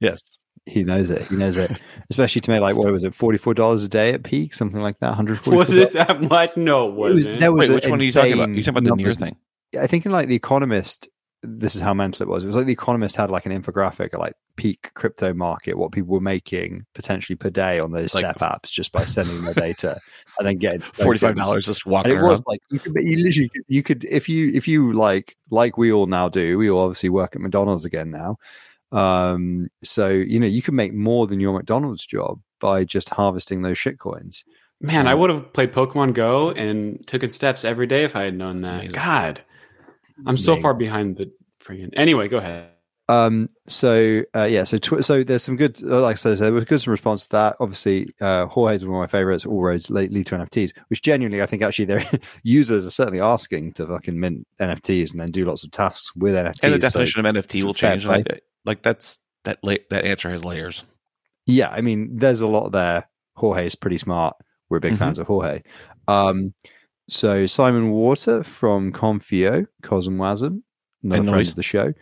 [SPEAKER 2] Yes.
[SPEAKER 3] He knows it. He knows it. Especially to make like what was it, forty four dollars a day at peak, something like that. Hundred forty.
[SPEAKER 1] was it that much? No, it
[SPEAKER 3] It was,
[SPEAKER 1] wasn't.
[SPEAKER 3] there was
[SPEAKER 2] Wait, which one are you talking about? You talking about the near
[SPEAKER 3] numbers-
[SPEAKER 2] thing?
[SPEAKER 3] I think in like the Economist, this is how mental it was. It was like the Economist had like an infographic at like peak crypto market, what people were making potentially per day on those
[SPEAKER 2] Like-
[SPEAKER 3] step apps just by sending their data and then get
[SPEAKER 2] forty five dollars just
[SPEAKER 3] And
[SPEAKER 2] walking
[SPEAKER 3] it
[SPEAKER 2] around.
[SPEAKER 3] was like you could, you literally, you could, if you, if you like, like we all now do, we all obviously work at McDonald's again now. Um, so you know, you can make more than your McDonald's job by just harvesting those shit coins.
[SPEAKER 1] Man, I would have played Pokemon Go and taken steps every day if I had known
[SPEAKER 2] That's
[SPEAKER 1] that.
[SPEAKER 2] amazing.
[SPEAKER 1] God, I'm so far behind the friggin'. Anyway, go ahead.
[SPEAKER 3] Um, so uh, yeah, so tw- so there's some good, uh, like I said, there was good some response to that. Obviously, uh, Jorge's one of my favorites. All roads lead, lead to NFTs, which genuinely I think actually their users are certainly asking to fucking mint NFTs and then do lots of tasks with NFTs.
[SPEAKER 2] and the
[SPEAKER 3] So,
[SPEAKER 2] definition of NFT will change. I, like that's that la- that answer has layers.
[SPEAKER 3] yeah, I mean, there's a lot there. Jorge is pretty smart. We're big
[SPEAKER 2] Mhm.
[SPEAKER 3] fans of Jorge. Um, so Simon Warta from Confio, Cosmwasm, another friend of the show,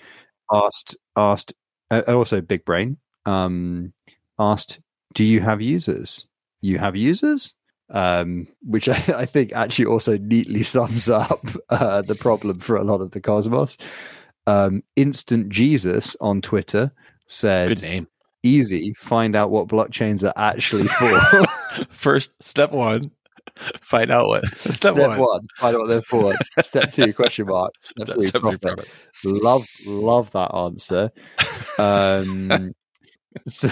[SPEAKER 3] asked asked uh, also Big Brain um, asked, "Do you have users? You have users?" Um, which I, I think actually also neatly sums up uh, the problem for a lot of the Cosmos. Um, Instant Jesus on Twitter said,
[SPEAKER 2] Good name.
[SPEAKER 3] easy find out what blockchains are actually for
[SPEAKER 2] First step one, find out what step, one.
[SPEAKER 3] find out what they're for step two question mark step three,
[SPEAKER 2] Step three,
[SPEAKER 3] profit.
[SPEAKER 2] profit.
[SPEAKER 3] love love that answer um so,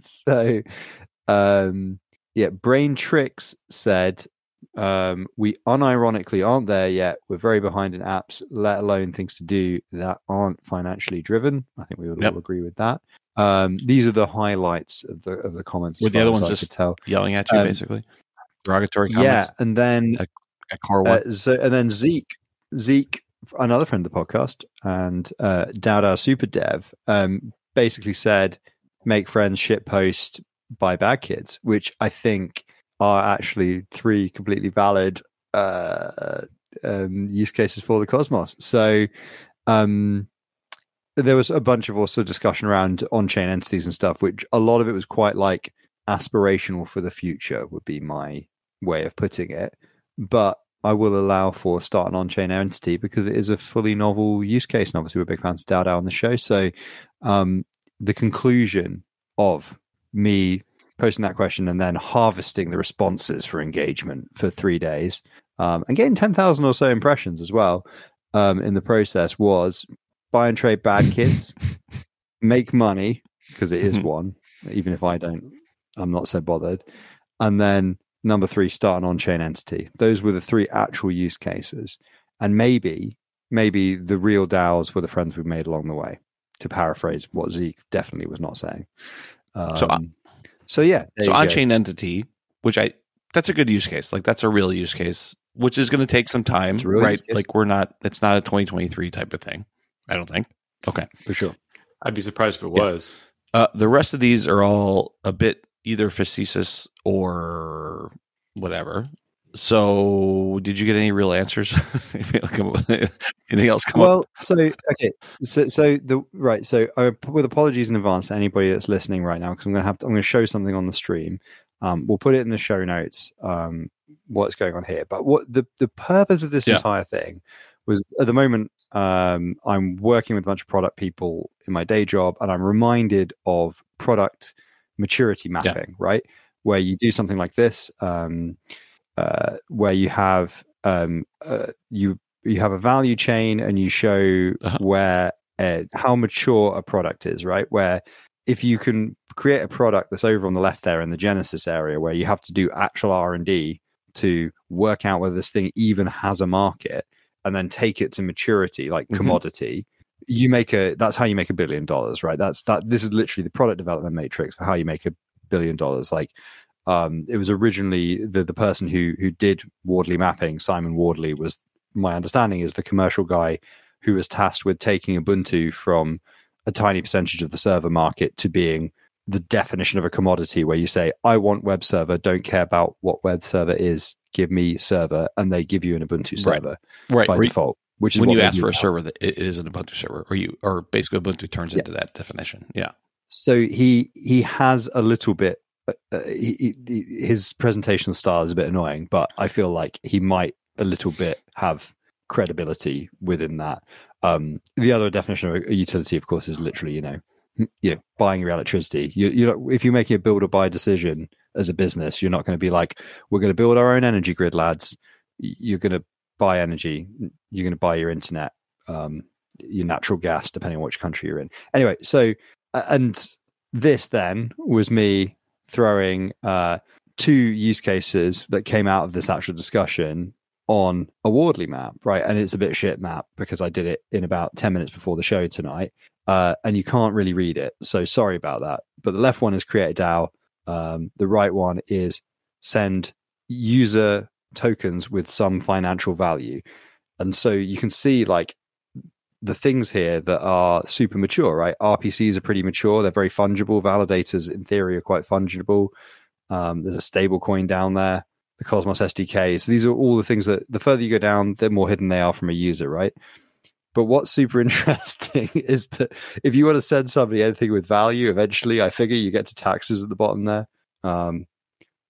[SPEAKER 3] so um yeah brain tricks said um we unironically aren't there yet we're very behind in apps let alone things to do that aren't financially driven i think we would
[SPEAKER 2] Yep.
[SPEAKER 3] all agree with that um these are the highlights of the of the comments
[SPEAKER 2] Were the other ones just
[SPEAKER 3] tell
[SPEAKER 2] Yelling at you,
[SPEAKER 3] Um,
[SPEAKER 2] basically. Derogatory
[SPEAKER 3] yeah and then
[SPEAKER 2] at one.
[SPEAKER 3] uh, so and then Zeke, Zeke, another friend of the podcast, and uh, Dowd Super Dev, um, basically said, "Make friends, shit post, buy bad kids," which I think are actually three completely valid uh, um, use cases for the Cosmos. So um, there was a bunch of also discussion around on-chain entities and stuff, which a lot of it was quite like aspirational for the future would be my way of putting it. But I will allow for start an on-chain entity because it is a fully novel use case, and obviously we're big fans of DAO on the show. So um, the conclusion of me posting that question and then harvesting the responses for engagement for three days um, and getting 10,000 or so impressions as well um, in the process was buy and trade bad kids, make money because it is
[SPEAKER 2] Mhm.
[SPEAKER 3] one, even if I don't, I'm not so bothered. And then number three, start an on chain entity. Those were the three actual use cases. And maybe, maybe the real DAOs were the friends we've made along the way, to paraphrase what Zeke definitely was not saying. Um,
[SPEAKER 2] So, uh,
[SPEAKER 3] so yeah.
[SPEAKER 2] so on chain entity, which I that's a good use case. Like that's a real use case, which is going to take some time,
[SPEAKER 3] It's real
[SPEAKER 2] right? Like we're not. It's not a 2023 type of thing. I don't think. Okay.
[SPEAKER 3] for sure.
[SPEAKER 1] I'd be surprised if it
[SPEAKER 2] Yeah.
[SPEAKER 1] was.
[SPEAKER 2] Uh, the rest of these are all a bit either facetious or whatever. So, did you get any real answers? Anything else come up?
[SPEAKER 3] well, so okay, so so the right, so uh, with apologies in advance to anybody that's listening right now, because I'm gonna have to, I'm gonna show something on the stream. Um, we'll put it in the show notes. Um, what's going on here? But what the the purpose of this
[SPEAKER 2] Yeah.
[SPEAKER 3] entire thing was at the moment. Um, I'm working with a bunch of product people in my day job, and I'm reminded of product maturity mapping, right? Where you do something like this, um, uh, where you have um, uh, you you have a value chain and you show
[SPEAKER 2] Uh-huh.
[SPEAKER 3] where uh, how mature a product is, right? Where if you can create a product that's over on the left there in the Genesis area, where you have to do actual R and D to work out whether this thing even has a market, and then take it to maturity, like
[SPEAKER 2] Mhm.
[SPEAKER 3] commodity. You make a that's how you make a billion dollars, right? That's that. This is literally the product development matrix for how you make a billion dollars. Like um, it was originally the the person who who did Wardley mapping, Simon Wardley, was my understanding is the commercial guy who was tasked with taking Ubuntu from a tiny percentage of the server market to being the definition of a commodity where you say, I want web server, don't care about what web server is, give me server, and they give you an Ubuntu server
[SPEAKER 2] right.
[SPEAKER 3] by
[SPEAKER 2] you-
[SPEAKER 3] default. Which is
[SPEAKER 2] when you ask for a
[SPEAKER 3] now.
[SPEAKER 2] server, that it is an Ubuntu server, or you, or basically Ubuntu turns
[SPEAKER 3] Yeah.
[SPEAKER 2] into that definition. Yeah.
[SPEAKER 3] So he he has a little bit uh, uh, he, he, his presentation style is a bit annoying but i feel like he might a little bit have credibility within that. Um the other definition of a utility of course is literally you know you know buying your electricity. You you if you're making a build or buy decision as a business you're not going to be like we're going to build our own energy grid lads. You're going to buy energy. You're going to buy your internet um your natural gas depending on which country you're in. Anyway so and this then was me throwing uh, two use cases that came out of this actual discussion on a Wardley map, right? And it's a bit shit map because I did it in about 10 minutes before the show tonight. Uh, and you can't really read it. So sorry about that. But the left one is create DAO. Um, the right one is send user tokens with some financial value. And so you can see like the things here that are super mature, right? RPCs are pretty mature. They're very fungible. Validators, in theory, are quite fungible. Um, there's a stable coin down there, the Cosmos SDK. So these are all the things that the further you go down, the more hidden they are from a user, right? But what's super interesting is that if you want to send somebody anything with value, eventually, I figure you get to taxes at the bottom there. Um,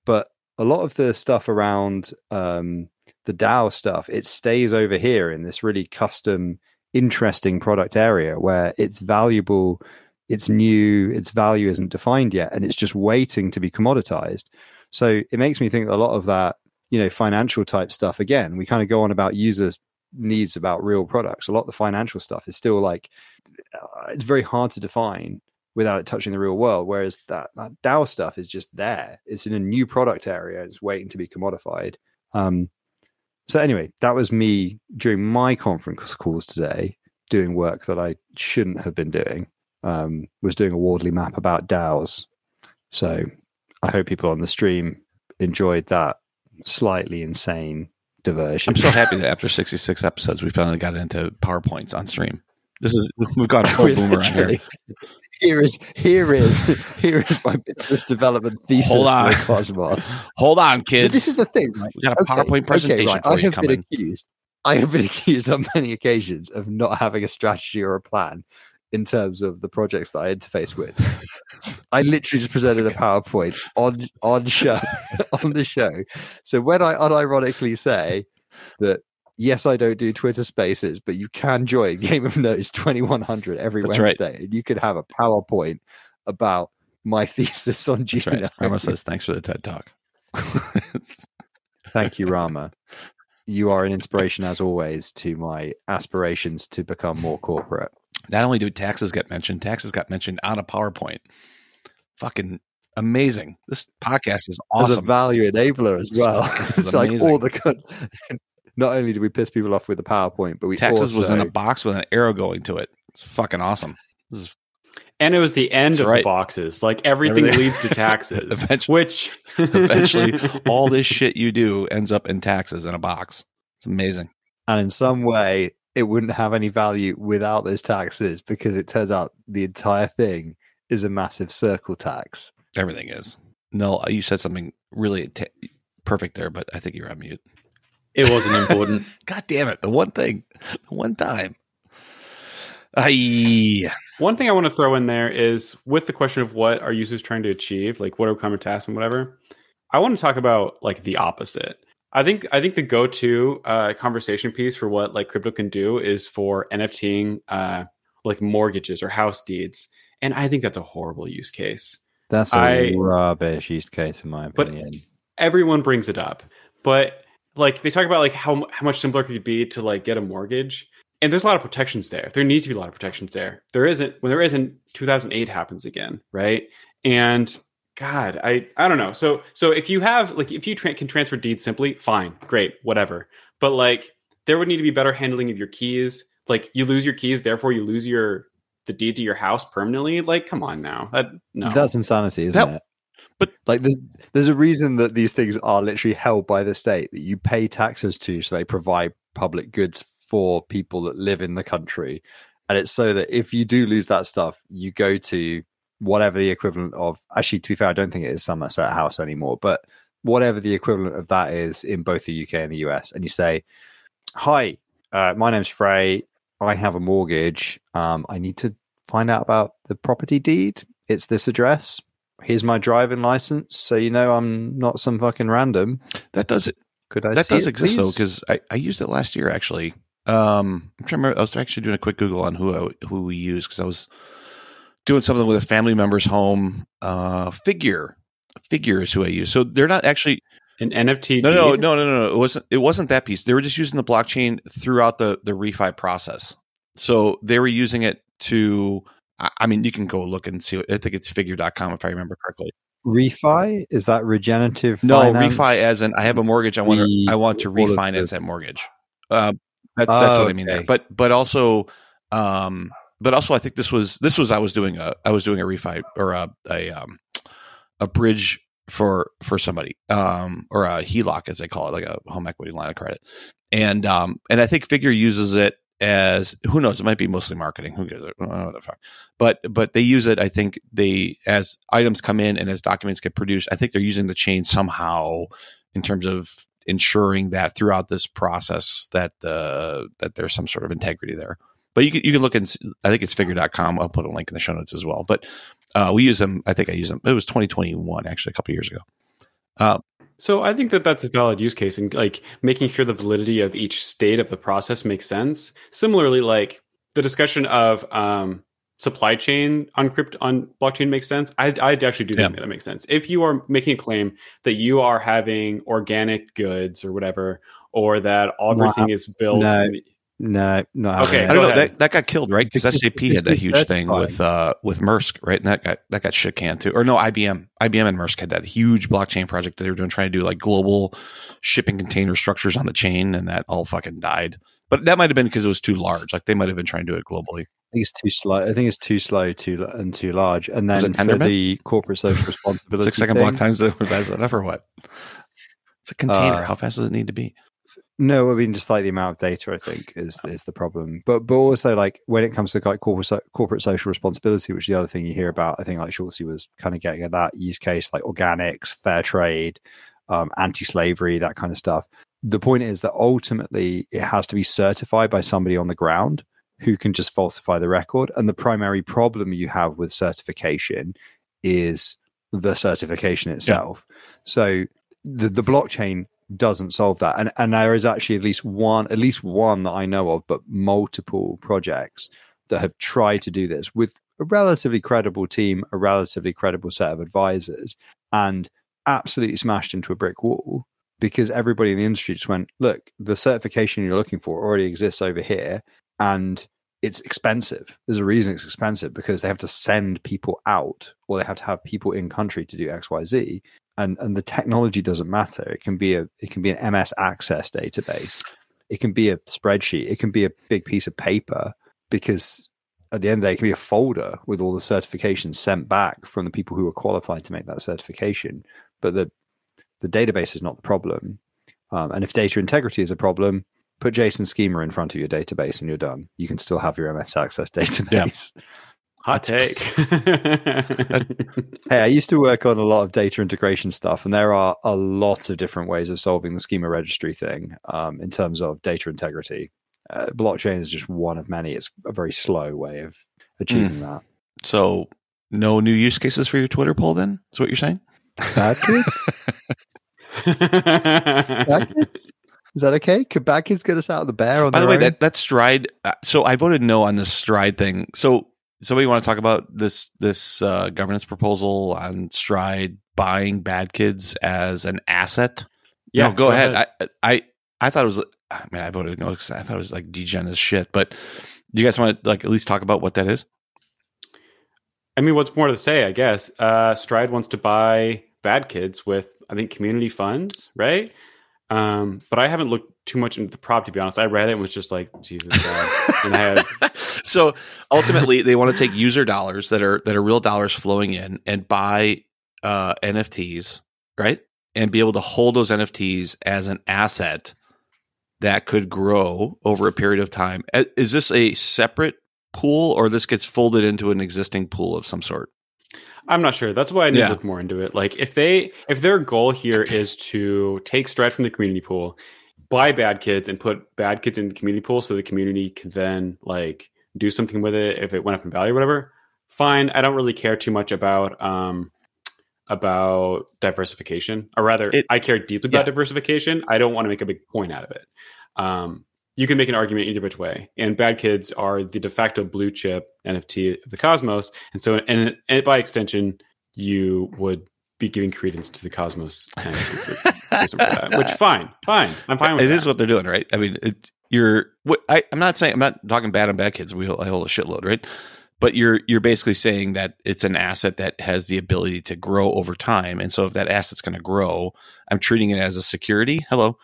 [SPEAKER 3] but a lot of the stuff around um, the DAO stuff, it stays over here in this really custom interesting product area where it's valuable, it's new, its value isn't defined yet, and it's just waiting to be commoditized. So it makes me think a lot of that, you know, financial type stuff. Again, we kind of go on about users needs about real products. A lot of the financial stuff is still like uh, it's very hard to define without it touching the real world. Whereas that, that DAO stuff is just there. It's in a new product area. It's waiting to be commodified. Um, so anyway, that was me during my conference calls today, doing work that I shouldn't have been doing. Um, was doing a Wardley map about DAOs. So I hope people on the stream enjoyed that slightly insane diversion.
[SPEAKER 2] I'm so happy that after 66 episodes, we finally got into PowerPoints on stream. This is we've got a full boomer here.
[SPEAKER 3] Here is here is here is my business development thesis
[SPEAKER 2] Hold on.
[SPEAKER 3] for Cosmos.
[SPEAKER 2] Hold on,
[SPEAKER 3] But
[SPEAKER 2] kids.
[SPEAKER 3] this is the thing, right?
[SPEAKER 2] we got a
[SPEAKER 3] Okay,
[SPEAKER 2] PowerPoint
[SPEAKER 3] okay,
[SPEAKER 2] presentation
[SPEAKER 3] right.
[SPEAKER 2] for
[SPEAKER 3] I
[SPEAKER 2] you
[SPEAKER 3] have
[SPEAKER 2] coming.
[SPEAKER 3] been accused. I have been accused on many occasions of not having a strategy or a plan in terms of the projects that I interface with. I literally just presented a PowerPoint on on show on the show. So when I unironically say that yes, I don't do Twitter Spaces, but you can join Game of Nodes twenty one hundred every
[SPEAKER 2] That's right.
[SPEAKER 3] Wednesday, and you could have a PowerPoint about my thesis on
[SPEAKER 2] That's
[SPEAKER 3] Juno.
[SPEAKER 2] right. Rama says thanks for the TED talk.
[SPEAKER 3] Thank you, Rama. You are an inspiration, as always, to my aspirations to become more corporate.
[SPEAKER 2] not only do taxes get mentioned, taxes got mentioned on a PowerPoint. Fucking amazing. This podcast is awesome.
[SPEAKER 3] As a value enabler as well. It's like all the good. Not only do we piss people off with the PowerPoint, but we
[SPEAKER 2] Taxes
[SPEAKER 3] also,
[SPEAKER 2] was in a box with an arrow going to it. It's fucking awesome. This is
[SPEAKER 1] And it was the end
[SPEAKER 2] That's
[SPEAKER 1] of
[SPEAKER 2] right.
[SPEAKER 1] the boxes. Like everything,
[SPEAKER 2] Everything-
[SPEAKER 1] leads to taxes.
[SPEAKER 2] Eventually-
[SPEAKER 1] which
[SPEAKER 2] eventually all this shit you do ends up in taxes in a box. It's amazing.
[SPEAKER 3] and in some way, it wouldn't have any value without those taxes because it turns out the entire thing is a massive circle tax.
[SPEAKER 2] Everything is. No, you said something really ta perfect there, but I think you're on mute.
[SPEAKER 4] It wasn't important.
[SPEAKER 2] God damn it. The one thing, the one time. Aye.
[SPEAKER 1] One thing I want to throw in there is with the question of what are users trying to achieve, like what are common tasks and whatever. I want to talk about like the opposite. I think I think the go-to uh, conversation piece for what like crypto can do is for NFTing uh, like mortgages or house deeds, and I think that's a horrible use case.
[SPEAKER 3] That's
[SPEAKER 1] a I-
[SPEAKER 3] rubbish use case, in my
[SPEAKER 1] But- Everyone brings it up, but like they talk about like how how much simpler it could be to like get a mortgage, and there's a lot of protections there. There needs to be a lot of protections there. There isn't when there isn't. 2008 happens again, right? And God, I I don't know. So so if you have like if you tra- can transfer deeds simply, fine, great, whatever. But like there would need to be better handling of your keys. Like you lose your keys, therefore you lose your the deed to your house permanently. Like come on now, that no.
[SPEAKER 3] That's insanity, isn't
[SPEAKER 2] That-
[SPEAKER 3] it?
[SPEAKER 2] But-
[SPEAKER 3] like, there's there's a reason that these things are literally held by the state that you pay taxes to, so they provide public goods for people that live in the country, and it's so that if you do lose that stuff, you go to whatever the equivalent of. Actually, to be fair, I don't think it is Somerset House anymore, but whatever the equivalent of that is in both the UK and the US, and you say, "Hi, uh, my name's Frey. I have a mortgage. Um, I need to find out about the property deed. It's this address. Here's my driving license, so you know I'm not some fucking random.
[SPEAKER 2] That does it.
[SPEAKER 3] Could I?
[SPEAKER 2] that
[SPEAKER 3] see
[SPEAKER 2] does
[SPEAKER 3] it,
[SPEAKER 2] exist though, because I, I used it last year actually. Um, I'm trying to remember. I was actually doing a quick Google on who I, who we use because I was doing something with a family member's home. Uh, figure figure is who I use. So they're not actually
[SPEAKER 1] an NFT.
[SPEAKER 2] no no no no no no. It wasn't it wasn't that piece. They were just using the blockchain throughout the the refi process. So they were using it to. I I mean, you can go look and see. I think it's figure.com if I remember correctly.
[SPEAKER 3] refi is that regenerative?
[SPEAKER 2] No,
[SPEAKER 3] finance?
[SPEAKER 2] refi as in I have a mortgage. I want to I want to
[SPEAKER 3] all of the-
[SPEAKER 2] refinance that mortgage. Uh, that's that's
[SPEAKER 3] Oh,
[SPEAKER 2] what I mean there. But but also, um, but also I think this was this was I was doing a I was doing a refi or a a um a bridge for for somebody um or a HELOC as they call it like a home equity line of credit and um and I think Figure uses it as who knows it might be mostly marketing who gives it know what the fuck but but they use it I think they as items come in and as documents get produced I think they're using the chain somehow in terms of ensuring that throughout this process that uh, that there's some sort of integrity there. But you can you can look and I think it's figure.com. I'll put a link in the show notes as well. But uh, we use them. I think I use them. It was 2021 actually a couple years ago. Uh,
[SPEAKER 1] So I think that that's a valid use case and like making sure the validity of each state of the process makes sense. Similarly, like the discussion of um, supply chain on crypto on blockchain makes sense. I I actually do think
[SPEAKER 2] Yeah.
[SPEAKER 1] that makes sense. If you are making a claim that you are having organic goods or whatever, or that everything is built.
[SPEAKER 3] No.
[SPEAKER 1] in-
[SPEAKER 3] No, no.
[SPEAKER 1] Okay,
[SPEAKER 2] I don't know that that got killed right because
[SPEAKER 3] Because
[SPEAKER 2] SAP had that huge thing
[SPEAKER 3] certified.
[SPEAKER 2] with uh, with Maersk right, and that got that got shit canned too. Or no, IBM, IBM and Maersk had that huge blockchain project that they were doing, trying to do like global shipping container structures on the chain, and that all fucking died. But that might have been because it was too large. Like they might have been trying to do it globally.
[SPEAKER 3] I think it's too slow. I think it's too slow, too and too large. And then
[SPEAKER 2] it
[SPEAKER 3] for the corporate social responsibility,
[SPEAKER 2] Six second
[SPEAKER 3] thing,
[SPEAKER 2] block times that were fast enough or what? It's a container.
[SPEAKER 3] Uh,
[SPEAKER 2] How fast does it need to be?
[SPEAKER 3] No, I mean just like the amount of data, I think is is the problem. But but also like when it comes to like corporate corporate social responsibility, which is the other thing you hear about. I think like Schultz was kind of getting at that use case, like organics, fair trade, um, anti-slavery, that kind of stuff. The point is that ultimately it has to be certified by somebody on the ground who can just falsify the record. And the primary problem you have with certification is the certification itself. So the the blockchain doesn't solve that. And and there is actually at least one at least one that I know of, but multiple projects that have tried to do this with a relatively credible team, a relatively credible set of advisors, and absolutely smashed into a brick wall because everybody in the industry just went, look, the certification you're looking for already exists over here and it's expensive. There's a reason it's expensive because they have to send people out or they have to have people in country to do XYZ. And and the technology doesn't matter. It can be a it can be an MS Access database. It can be a spreadsheet. It can be a big piece of paper because at the end of the day, it can be a folder with all the certifications sent back from the people who are qualified to make that certification. But the the database is not the problem. Um, and if data integrity is a problem, put JSON schema in front of your database and you're done. You can still have your MS Access database. Yeah.
[SPEAKER 1] Hot take.
[SPEAKER 3] hey, I used to work on a lot of data integration stuff, and there are a lot of different ways of solving the schema registry thing um, in terms of data integrity. Uh, blockchain is just one of many. It's a very slow way of achieving mm. that.
[SPEAKER 2] So, no new use cases for your Twitter poll, then? Is what you're saying?
[SPEAKER 3] Bad kids? Bad kids? Is that okay? Could bad kids get us out of the bear?
[SPEAKER 2] On By the way, own? that that stride. Uh, so I voted no on this stride thing. So somebody want to talk about this this uh, governance proposal on stride buying bad kids as an asset? Yeah, no, go, go ahead. ahead. I, I I thought it was. I mean, I voted no because I thought it was like degen as shit. But do you guys want to like at least talk about what that is?
[SPEAKER 1] I mean, what's more to say? I guess uh, Stride wants to buy bad kids with I think community funds, right? Um, but I haven't looked too much into the prop to be honest. I read it and was just like, Jesus God.
[SPEAKER 2] so ultimately, they want to take user dollars that are that are real dollars flowing in and buy uh, NFTs, right? And be able to hold those NFTs as an asset that could grow over a period of time. Is this a separate pool, or this gets folded into an existing pool of some sort?
[SPEAKER 1] I'm not sure. That's why I need yeah. to look more into it. Like if they if their goal here is to take Stride from the community pool, buy bad kids and put bad kids in the community pool so the community can then like do something with it if it went up in value or whatever, fine. I don't really care too much about um about diversification. Or rather, it, I care deeply yeah. about diversification. I don't want to make a big point out of it. Um you can make an argument either which way. And Bad Kids are the de facto blue chip NFT of the Cosmos, and so and, and by extension, you would be giving credence to the Cosmos NFT which fine, fine, I'm fine with
[SPEAKER 2] it.
[SPEAKER 1] It
[SPEAKER 2] is what they're doing, right? I mean, it, you're. What, I, am not saying I'm not talking bad on Bad Kids. We hold, I hold a shitload, right? But you're you're basically saying that it's an asset that has the ability to grow over time, and so if that asset's going to grow, I'm treating it as a security. Hello,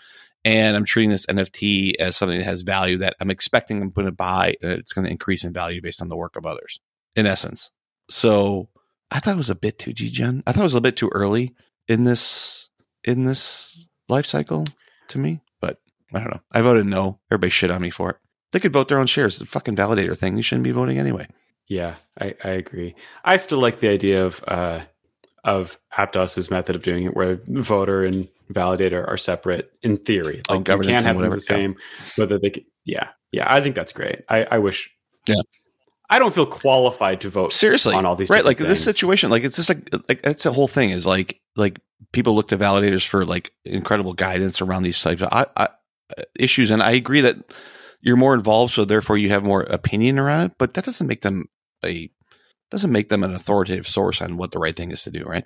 [SPEAKER 2] and I'm treating this NFT as something that has value that I'm expecting I'm going to buy and it's going to increase in value based on the work of others, in essence. So I thought it was a bit too degen. I thought it was a bit too early in this in this life cycle to me, but I don't know. I voted no. Everybody shit on me for it. They could vote their own shares. The fucking validator thing. You shouldn't be voting anyway.
[SPEAKER 1] Yeah, I, I agree. I still like the idea of uh, of Aptos's method of doing it, where voter and validator are separate in theory. Like oh, you can't have them the same, whether they. Could, yeah, yeah. I think that's great. I, I wish.
[SPEAKER 2] Yeah.
[SPEAKER 1] I don't feel qualified to vote
[SPEAKER 2] seriously
[SPEAKER 1] on all these
[SPEAKER 2] right. Like
[SPEAKER 1] things.
[SPEAKER 2] this situation, like it's just like like that's the whole thing is like like people look to validators for like incredible guidance around these types of I, I, issues, and I agree that you're more involved, so therefore you have more opinion around it. But that doesn't make them a doesn't make them an authoritative source on what the right thing is to do, right?